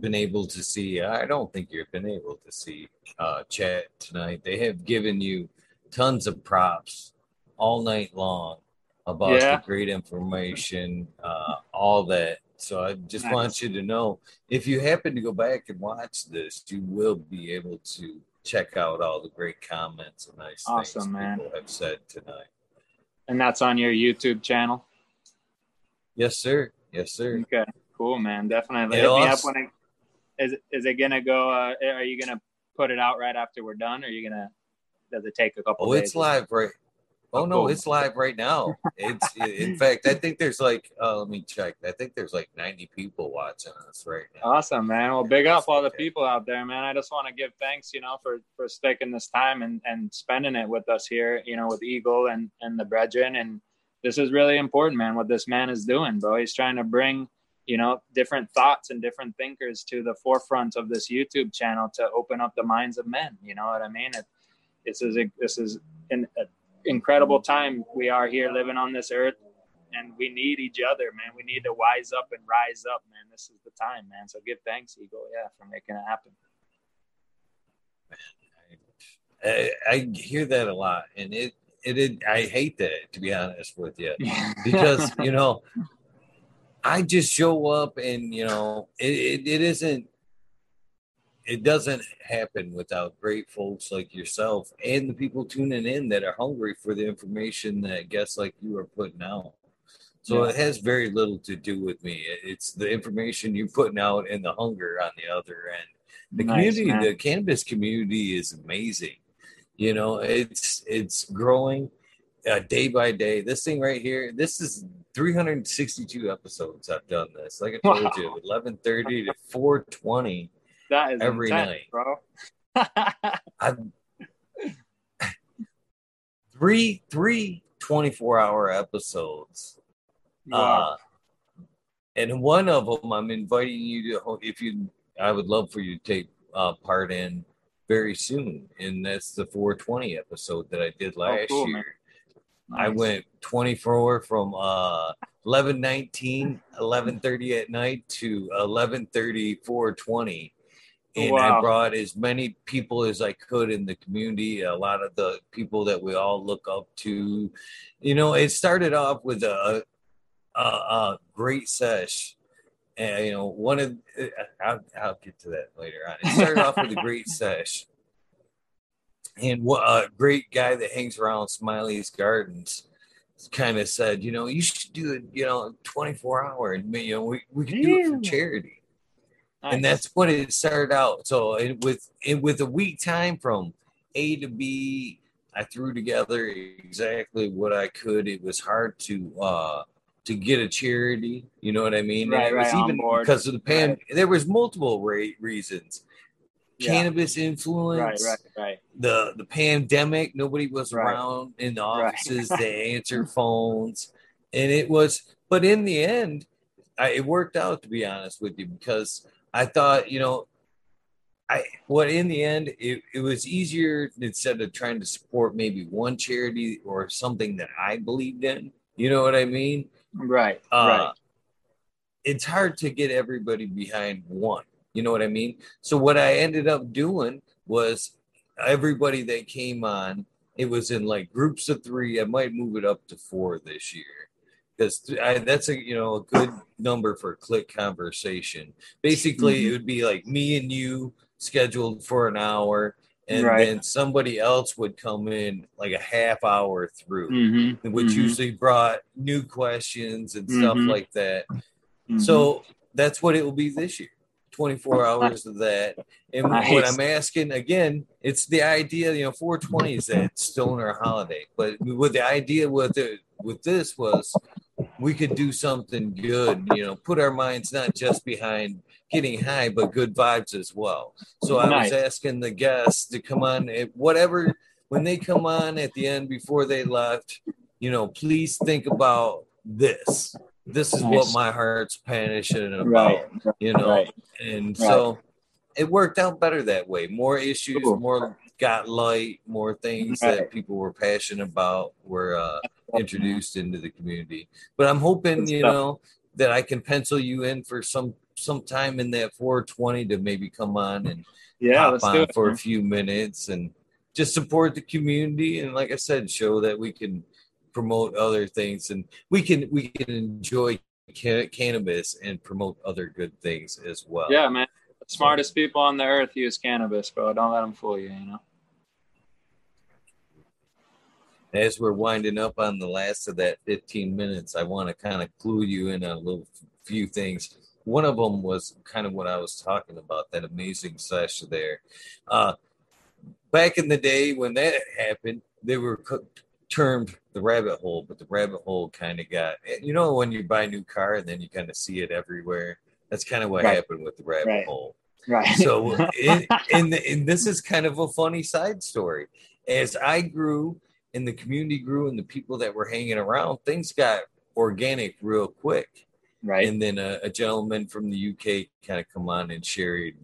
been able to see i don't think you've been able to see uh chat tonight. They have given you tons of props all night long about yeah. the great information uh all that so I just nice. want you to know if you happen to go back and watch this, you will be able to check out all the great comments and nice awesome, things man. people have said tonight.
And that's on your YouTube channel?
Yes, sir. Yes, sir.
Okay, cool, man. Definitely hit also, me up when it is. Is it gonna go? Uh, are you gonna put it out right after we're done? Or are you gonna? Does it take a couple?
Oh, it's live right. Oh no, it's live right now. It's in fact, I think there's like uh, let me check. I think there's like 90 people watching us right now.
Awesome, man. Well, big up all the people out there, man. I just want to give thanks, you know, for for taking this time and and spending it with us here, you know, with Eagle and and the brethren. And this is really important, man. What this man is doing, bro. He's trying to bring you know different thoughts and different thinkers to the forefront of this YouTube channel to open up the minds of men. You know what I mean? It, this is a, this is an, a incredible time we are here living on this earth and we need each other man. We need to wise up and rise up man. This is the time man. So give thanks eagle yeah for making it happen.
I, I hear that a lot and it, it, it i hate that to be honest with you because you know i just show up and you know it, it, it isn't it doesn't happen without great folks like yourself and the people tuning in that are hungry for the information that guests like you are putting out. So yeah. it has very little to do with me. It's the information you're putting out and the hunger on the other end. The nice, community, man. the cannabis community is amazing. You know, it's it's growing uh, day by day. This thing right here, this is 362 episodes I've done this. Like I told wow. you, 11:30 to 4:20
that is every intense, night, bro.
I'm three three 24 hour episodes. Wow. Uh, and one of them, I'm inviting you to, if you, I would love for you to take uh, part in very soon. And that's the 420 episode that I did last oh, cool, year. Nice. I went 24 from uh 11 19 11 30 at night to 11 30 420 and wow. I brought as many people as I could in the community. A lot of the people that we all look up to. You know, it started off with a, a, a great sesh. And, you know, one of uh, I'll, I'll get to that later on. It started off with a great sesh, and what a great guy that hangs around Smiley's Gardens kind of said, you know, you should do it, you know, 24 hour, and you know, we, we can do it for charity Nice. And that's what it started out. So it, with it, with a week time from A to B, I threw together exactly what I could. It was hard to uh to get a charity. You know what I mean?
Right,
and it
right,
was even because of the pan. Right. There was multiple reasons. Yeah. Cannabis influence,
right, right, right.
The the pandemic, nobody was right. around in the offices to answer phones, and it was. But in the end, I, it worked out to be honest with you because I thought, you know, I what in the end it, it was easier instead of trying to support maybe one charity or something that I believed in. You know what I mean?
Right. Uh, right.
It's hard to get everybody behind one. You know what I mean? So what I ended up doing was everybody that came on, it was in like groups of three. I might move it up to four this year because that's a you know a good number for a click conversation. Basically, mm-hmm. it would be like me and you scheduled for an hour, and right. then somebody else would come in like a half hour through, mm-hmm. which mm-hmm. usually brought new questions and stuff mm-hmm. like that. Mm-hmm. So that's what it will be this year. 24 hours of that. And
Nice.
what I'm asking again, it's the idea, you know, 420 is that stoner holiday, but what the idea with it with this was we could do something good, you know, put our minds not just behind getting high, but good vibes as well. So I
Nice.
was asking the guests to come on, whatever, when they come on at the end before they left, you know, please think about this. This is what my heart's passionate about,
Right.
you know,
Right.
and so it worked out better that way. More issues,
Cool.
more got light, more things that people were passionate about were uh, introduced into the community. But I'm hoping, you know, that I can pencil you in for some some time in that 420 to maybe come on and
Yeah,
on
it.
for a few minutes and just support the community and like I said, show that we can promote other things and we can we can enjoy ca- cannabis and promote other good things as well.
Yeah, man. The smartest people on the earth use cannabis, bro. Don't let them fool you. You know.
as we're winding up on the last of that 15 minutes, I want to kind of clue you in on a little few things. One of them was kind of what I was talking about, that amazing sesh there. Uh, back in the day when that happened, they were co- termed the rabbit hole, but the rabbit hole kind of got, eh, you know, when you buy a new car and then you kind of see it everywhere. That's kind of what
Right.
happened with the rabbit
Right.
hole.
Right.
So, in, in the, and this is kind of a funny side story. As I grew and the community grew and the people that were hanging around, things got organic real quick.
right.
And then a, a gentleman from the UK kind of come on and shared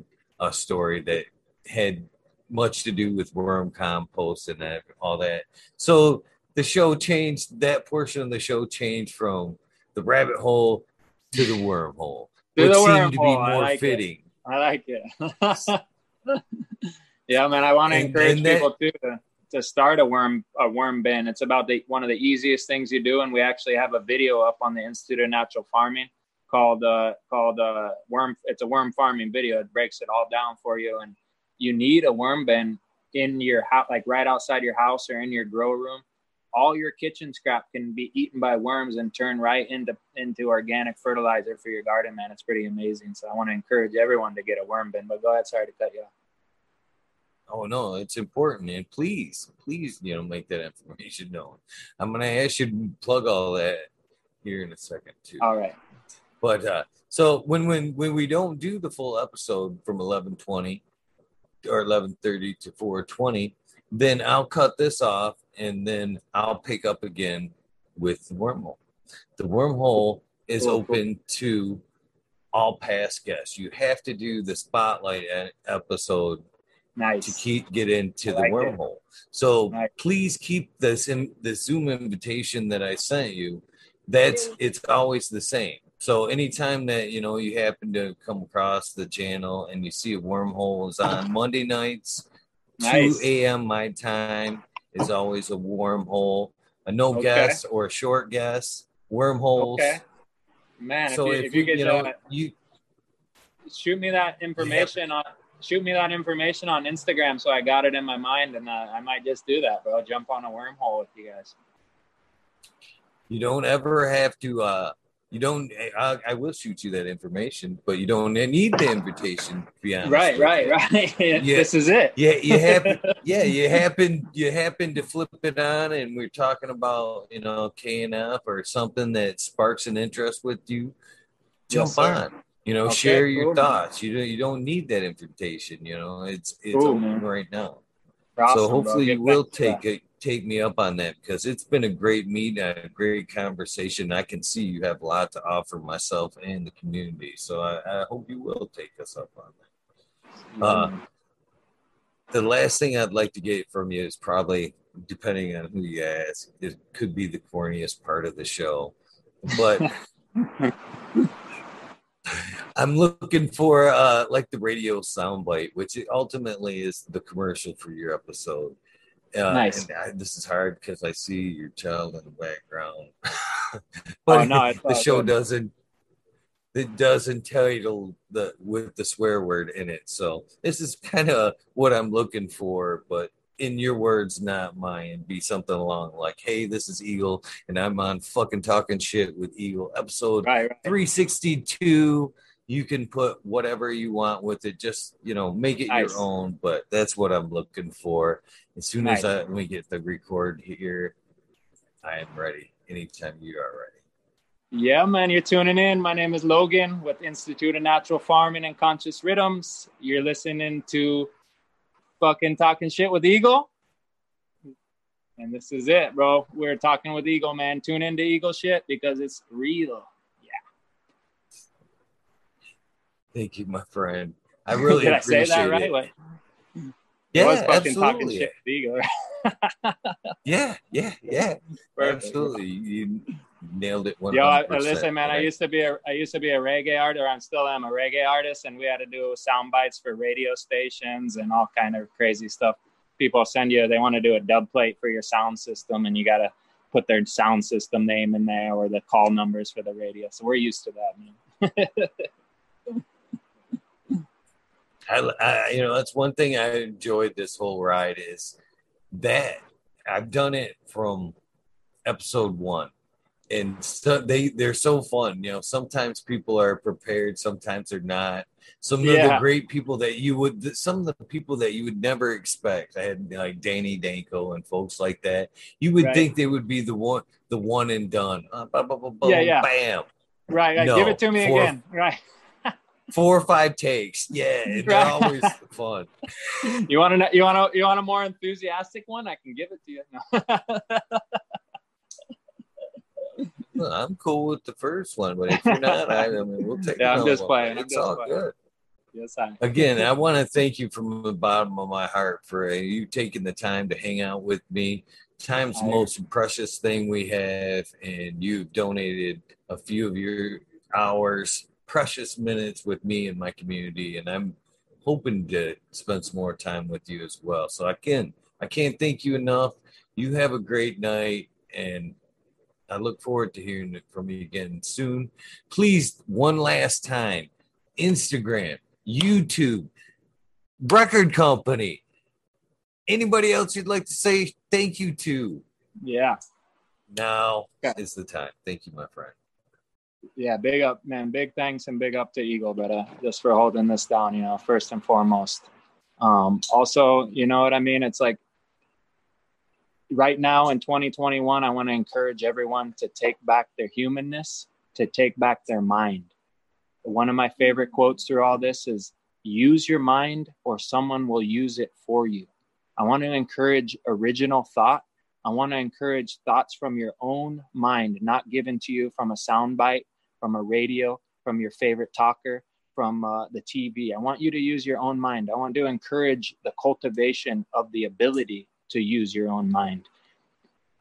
a story that had much to do with worm compost and all that. So the show changed. That portion of the show changed from the rabbit hole to the wormhole,
To
which
the
seemed to be more
like it.
fitting.
I like it. yeah, man. I want to encourage
that-
people too to, to start a worm a worm bin. It's about the one of the easiest things you do, and we actually have a video up on the Institute of Natural Farming called uh, called uh, worm. It's a worm farming video. It breaks it all down for you, and you need a worm bin in your house, like right outside your house or in your grow room. All your kitchen scrap can be eaten by worms and turned right into into organic fertilizer for your garden, man. It's pretty amazing. So I want to encourage everyone to get a worm bin. But go ahead, sorry to cut you off.
Oh no, it's important, and please, please, you know, make that information known. I'm gonna ask you to plug all that here in a second too.
All right.
But uh, so when when when we don't do the full episode from 11:20 or 11:30 to 4:20, then I'll cut this off, and then I'll pick up again with the wormhole. The wormhole is
Cool,
open to all past guests. You have to do the spotlight episode to keep get into
I
the
like it.
wormhole. So
Nice.
please keep this in the Zoom invitation that I sent you. That's it's always the same. So anytime that you know you happen to come across the channel and you see a wormhole is on Monday nights,
Nice.
2 a.m. my time is always a wormhole. A no
Okay.
guess or a short guess. Wormholes.
Okay. Man,
So
if you,
if,
if you could
you know you
shoot me that information on shoot me that information on Instagram so I got it in my mind and uh, I might just do that, bro. Jump on a wormhole with you guys.
You don't ever have to. uh You don't. Eh, I, I will shoot you that information, but you don't need the invitation. To be honest,
Right, right, right.
Yeah.
This is it.
Yeah, you happen. yeah, you happen. You happen to flip it on, and we're talking about you know K and F or something that sparks an interest with you. Jump
Yes,
on. You know,
Okay,
share your
cool.
thoughts. You don't. You don't need that invitation. You know, it's it's
Cool,
open
man.
right now.
Awesome,
so hopefully you will
back to that.
take it take me up on that because it's been a great meet a great conversation. I can see you have a lot to offer myself and the community so i, I hope you will take us up on that. Uh, the last thing i'd like to get from you is probably depending on who you ask it could be the corniest part of the show but I'm looking for uh like the radio soundbite, which ultimately is the commercial for your episode. Uh,
Nice.
I, this is hard because I see your child in the background, but
Oh, no,
the show
good.
doesn't. It doesn't tell you the with the swear word in it. So this is kind of what I'm looking for, but in your words, not mine. Be something along like, "Hey, this is Eagle, and I'm on fucking talking shit with Eagle, episode
right, right.
362 you can put whatever you want with it. Just you know, make it nice. your own. But that's what I'm looking for. As soon nice. as I, we get the record here, I am ready. Anytime you are ready.
Yeah, man, you're tuning in. My name is Logan with Institute of Natural Farming and Conscious Rhythms. You're listening to fucking talking shit with Eagle. And this is it, bro. We're talking with Eagle, man. Tune into Eagle shit because it's real.
Thank you, my friend. I really
Did
appreciate
I say that right?
it. Yeah, absolutely.
Shit,
yeah, yeah, yeah. Perfect. Absolutely, you nailed it. 100%,
Yo, I, listen, man. Right? I used to be a I used to be a reggae artist. I still am a reggae artist, and we had to do sound bites for radio stations and all kind of crazy stuff. People send you they want to do a dub plate for your sound system, and you got to put their sound system name in there or the call numbers for the radio. So we're used to that, man.
I, I, you know, that's one thing I enjoyed this whole ride is that I've done it from episode one, and so they they're so fun. You know, sometimes people are prepared, sometimes they're not. Some of yeah. the great people that you would, some of the people that you would never expect. I had like Danny Danko and folks like that. You would right. think they would be the one, the one and done. Uh,
yeah, yeah.
Bam.
Right. No, give it to me for, again. Right
four or five takes. Yeah, they're always fun.
You want to know? you want to you want a more enthusiastic one? I can give it to you.
No. I'm cool with the first one, but if you're not, I, I mean, we'll take. It.
Yeah, I'm just playing.
It's
I'm
all
playing.
good.
Yes, I.
Again, I want to thank you from the bottom of my heart for uh, you taking the time to hang out with me. Time's the most precious thing we have, and you've donated a few of your hours precious minutes with me and my community, and I'm hoping to spend some more time with you as well. So again, I can't thank you enough. You have a great night, and I look forward to hearing from you again soon. Please, one last time, Instagram, YouTube, record company. Anybody else you'd like to say thank you to?
Yeah.
Now is the time. Thank you, my friend
yeah, big up, man. Big thanks and big up to Eagle, uh, just for holding this down, you know, first and foremost. Um, also, you know what I mean? It's like right now in 2021, I want to encourage everyone to take back their humanness, to take back their mind. One of my favorite quotes through all this is use your mind or someone will use it for you. I want to encourage original thought I want to encourage thoughts from your own mind, not given to you from a soundbite from a radio, from your favorite talker, from uh, the TV. I want you to use your own mind. I want to encourage the cultivation of the ability to use your own mind.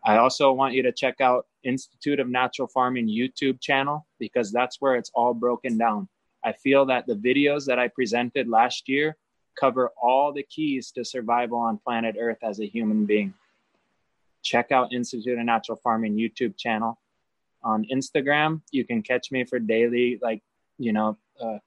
I also want you to check out Institute of Natural Farming YouTube channel because that's where it's all broken down. I feel that the videos that I presented last year cover all the keys to survival on planet Earth as a human being. Check out Institute of Natural Farming YouTube channel on Instagram. You can catch me for daily, like, you know, uh,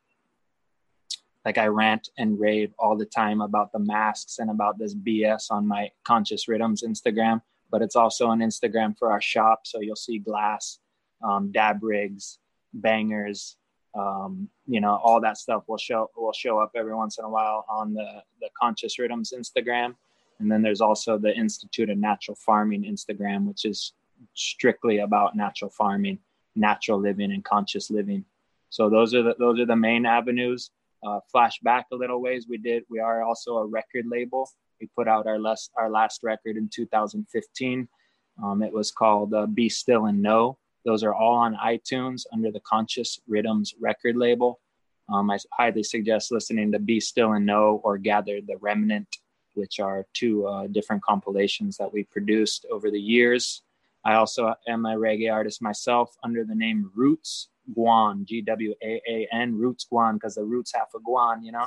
like I rant and rave all the time about the masks and about this BS on my Conscious Rhythms Instagram. But it's also an Instagram for our shop. So you'll see glass, um, dab rigs, bangers, um, you know, all that stuff will show will show up every once in a while on the the Conscious Rhythms Instagram. And then there's also the Institute of Natural Farming Instagram, which is strictly about natural farming, natural living, and conscious living. So those are the those are the main avenues. Uh, flash back a little ways, we did. We are also a record label. We put out our last our last record in 2015. Um, it was called uh, "Be Still and Know." Those are all on iTunes under the Conscious Rhythms record label. Um, I highly suggest listening to "Be Still and Know" or "Gather the Remnant," which are two uh, different compilations that we produced over the years. I also am a reggae artist myself under the name Roots Gwaan, G W A A N, Roots Gwaan, because the roots have a gwaan, you know?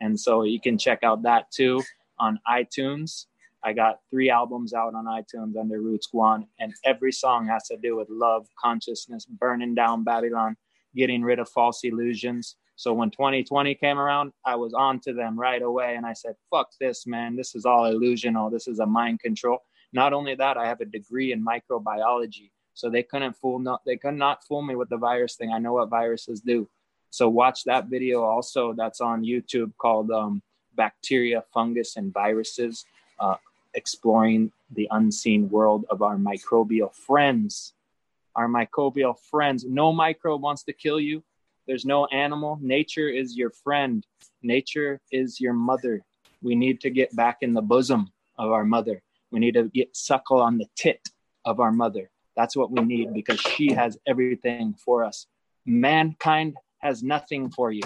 And so you can check out that too on iTunes. I got three albums out on iTunes under Roots Gwaan, and every song has to do with love, consciousness, burning down Babylon, getting rid of false illusions. So when 2020 came around, I was on to them right away, and I said, "Fuck this, man! This is all illusional. This is a mind control." Not only that, I have a degree in microbiology. So they couldn't fool no, they could not fool me with the virus thing. I know what viruses do. So watch that video also. That's on YouTube called um, "Bacteria, Fungus, and Viruses: uh, Exploring the Unseen World of Our Microbial Friends." Our microbial friends. No microbe wants to kill you. There's no animal. Nature is your friend. Nature is your mother. We need to get back in the bosom of our mother. We need to get suckle on the tit of our mother. That's what we need because she has everything for us. Mankind has nothing for you.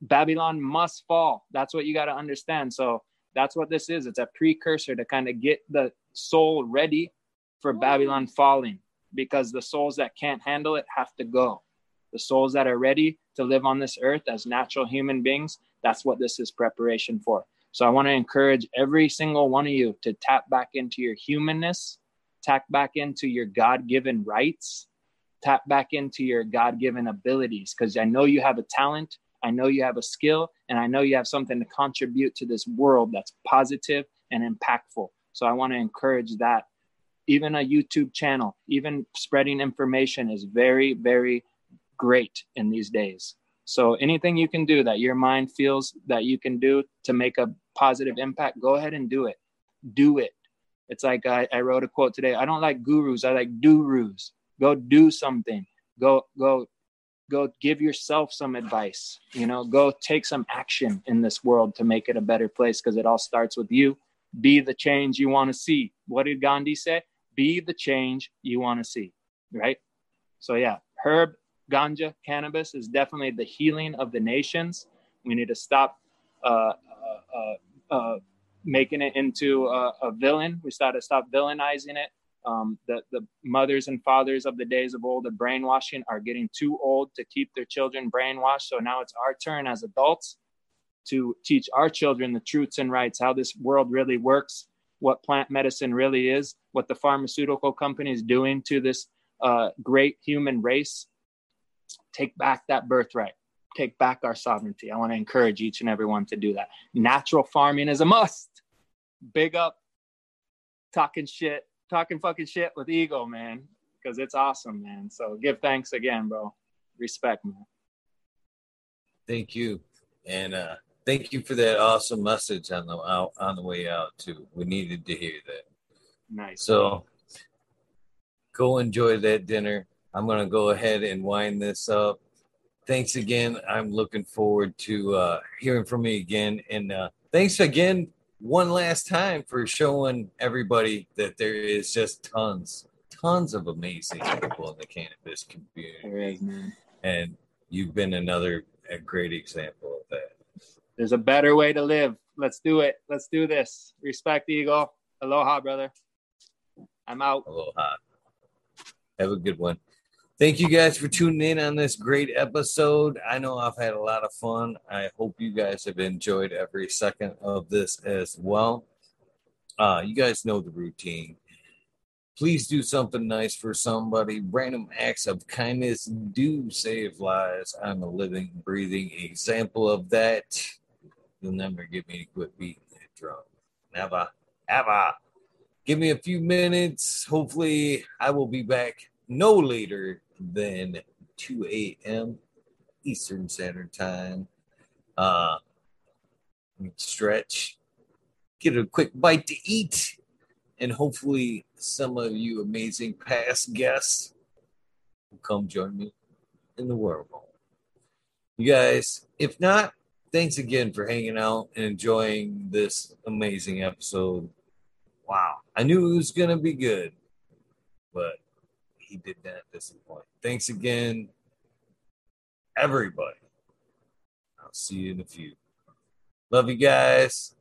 Babylon must fall. That's what you got to understand. So that's what this is. It's a precursor to kind of get the soul ready for Babylon falling because the souls that can't handle it have to go. The souls that are ready to live on this earth as natural human beings, that's what this is preparation for. So I want to encourage every single one of you to tap back into your humanness, tap back into your God given rights, tap back into your God given abilities. Because I know you have a talent, I know you have a skill, and I know you have something to contribute to this world that's positive and impactful. So I want to encourage that. Even a YouTube channel, even spreading information is very, very great in these days. So anything you can do that your mind feels that you can do to make a positive impact, go ahead and do it. Do it. It's like I, I wrote a quote today. I don't like gurus. I like do's. Go do something. Go go go give yourself some advice. You know, go take some action in this world to make it a better place because it all starts with you. Be the change you want to see. What did Gandhi say? Be the change you want to see. Right. So yeah, herb ganja cannabis is definitely the healing of the nations. We need to stop uh, uh, uh, making it into a, a villain. We start to stop villainizing it. Um, the, the mothers and fathers of the days of old, the brainwashing, are getting too old to keep their children brainwashed. So now it's our turn as adults to teach our children the truths and rights, how this world really works, what plant medicine really is, what the pharmaceutical company is doing to this uh, great human race. Take back that birthright. Take back our sovereignty. I want to encourage each and every one to do that. Natural farming is a must big up talking shit, talking fucking shit with Eagle, man, because it's awesome, man. So give thanks again, bro. Respect, man.
Thank you, and uh, thank you for that awesome message on the out on the way out too. We needed to hear that.
Nice.
So go enjoy that dinner. I'm gonna go ahead and wind this up. Thanks again. I'm looking forward to uh, hearing from you again, and uh, thanks again one last time for showing everybody that there is just tons, tons of amazing people in the cannabis community. and you've been another a great example of that.
There's a better way to live. Let's do it. Let's do this. Respect, Eagle. Aloha, brother. I'm out.
Aloha. Have a good one. Thank you guys for tuning in on this great episode. I know I've had a lot of fun. I hope you guys have enjoyed every second of this as well. Uh, you guys know the routine. Please do something nice for somebody. Random acts of kindness do save lives. I'm a living, breathing example of that. You'll never get me to quit beating that drum. Never, ever. Give me a few minutes. Hopefully, I will be back no later than 2 a.m. Eastern Standard Time. Uh, stretch, get a quick bite to eat, and hopefully, some of you amazing past guests will come join me in the world. You guys, if not, thanks again for hanging out and enjoying this amazing episode. Wow, I knew it was going to be good, but he did not disappoint. Thanks again, everybody. I'll see you in a few. Love you guys.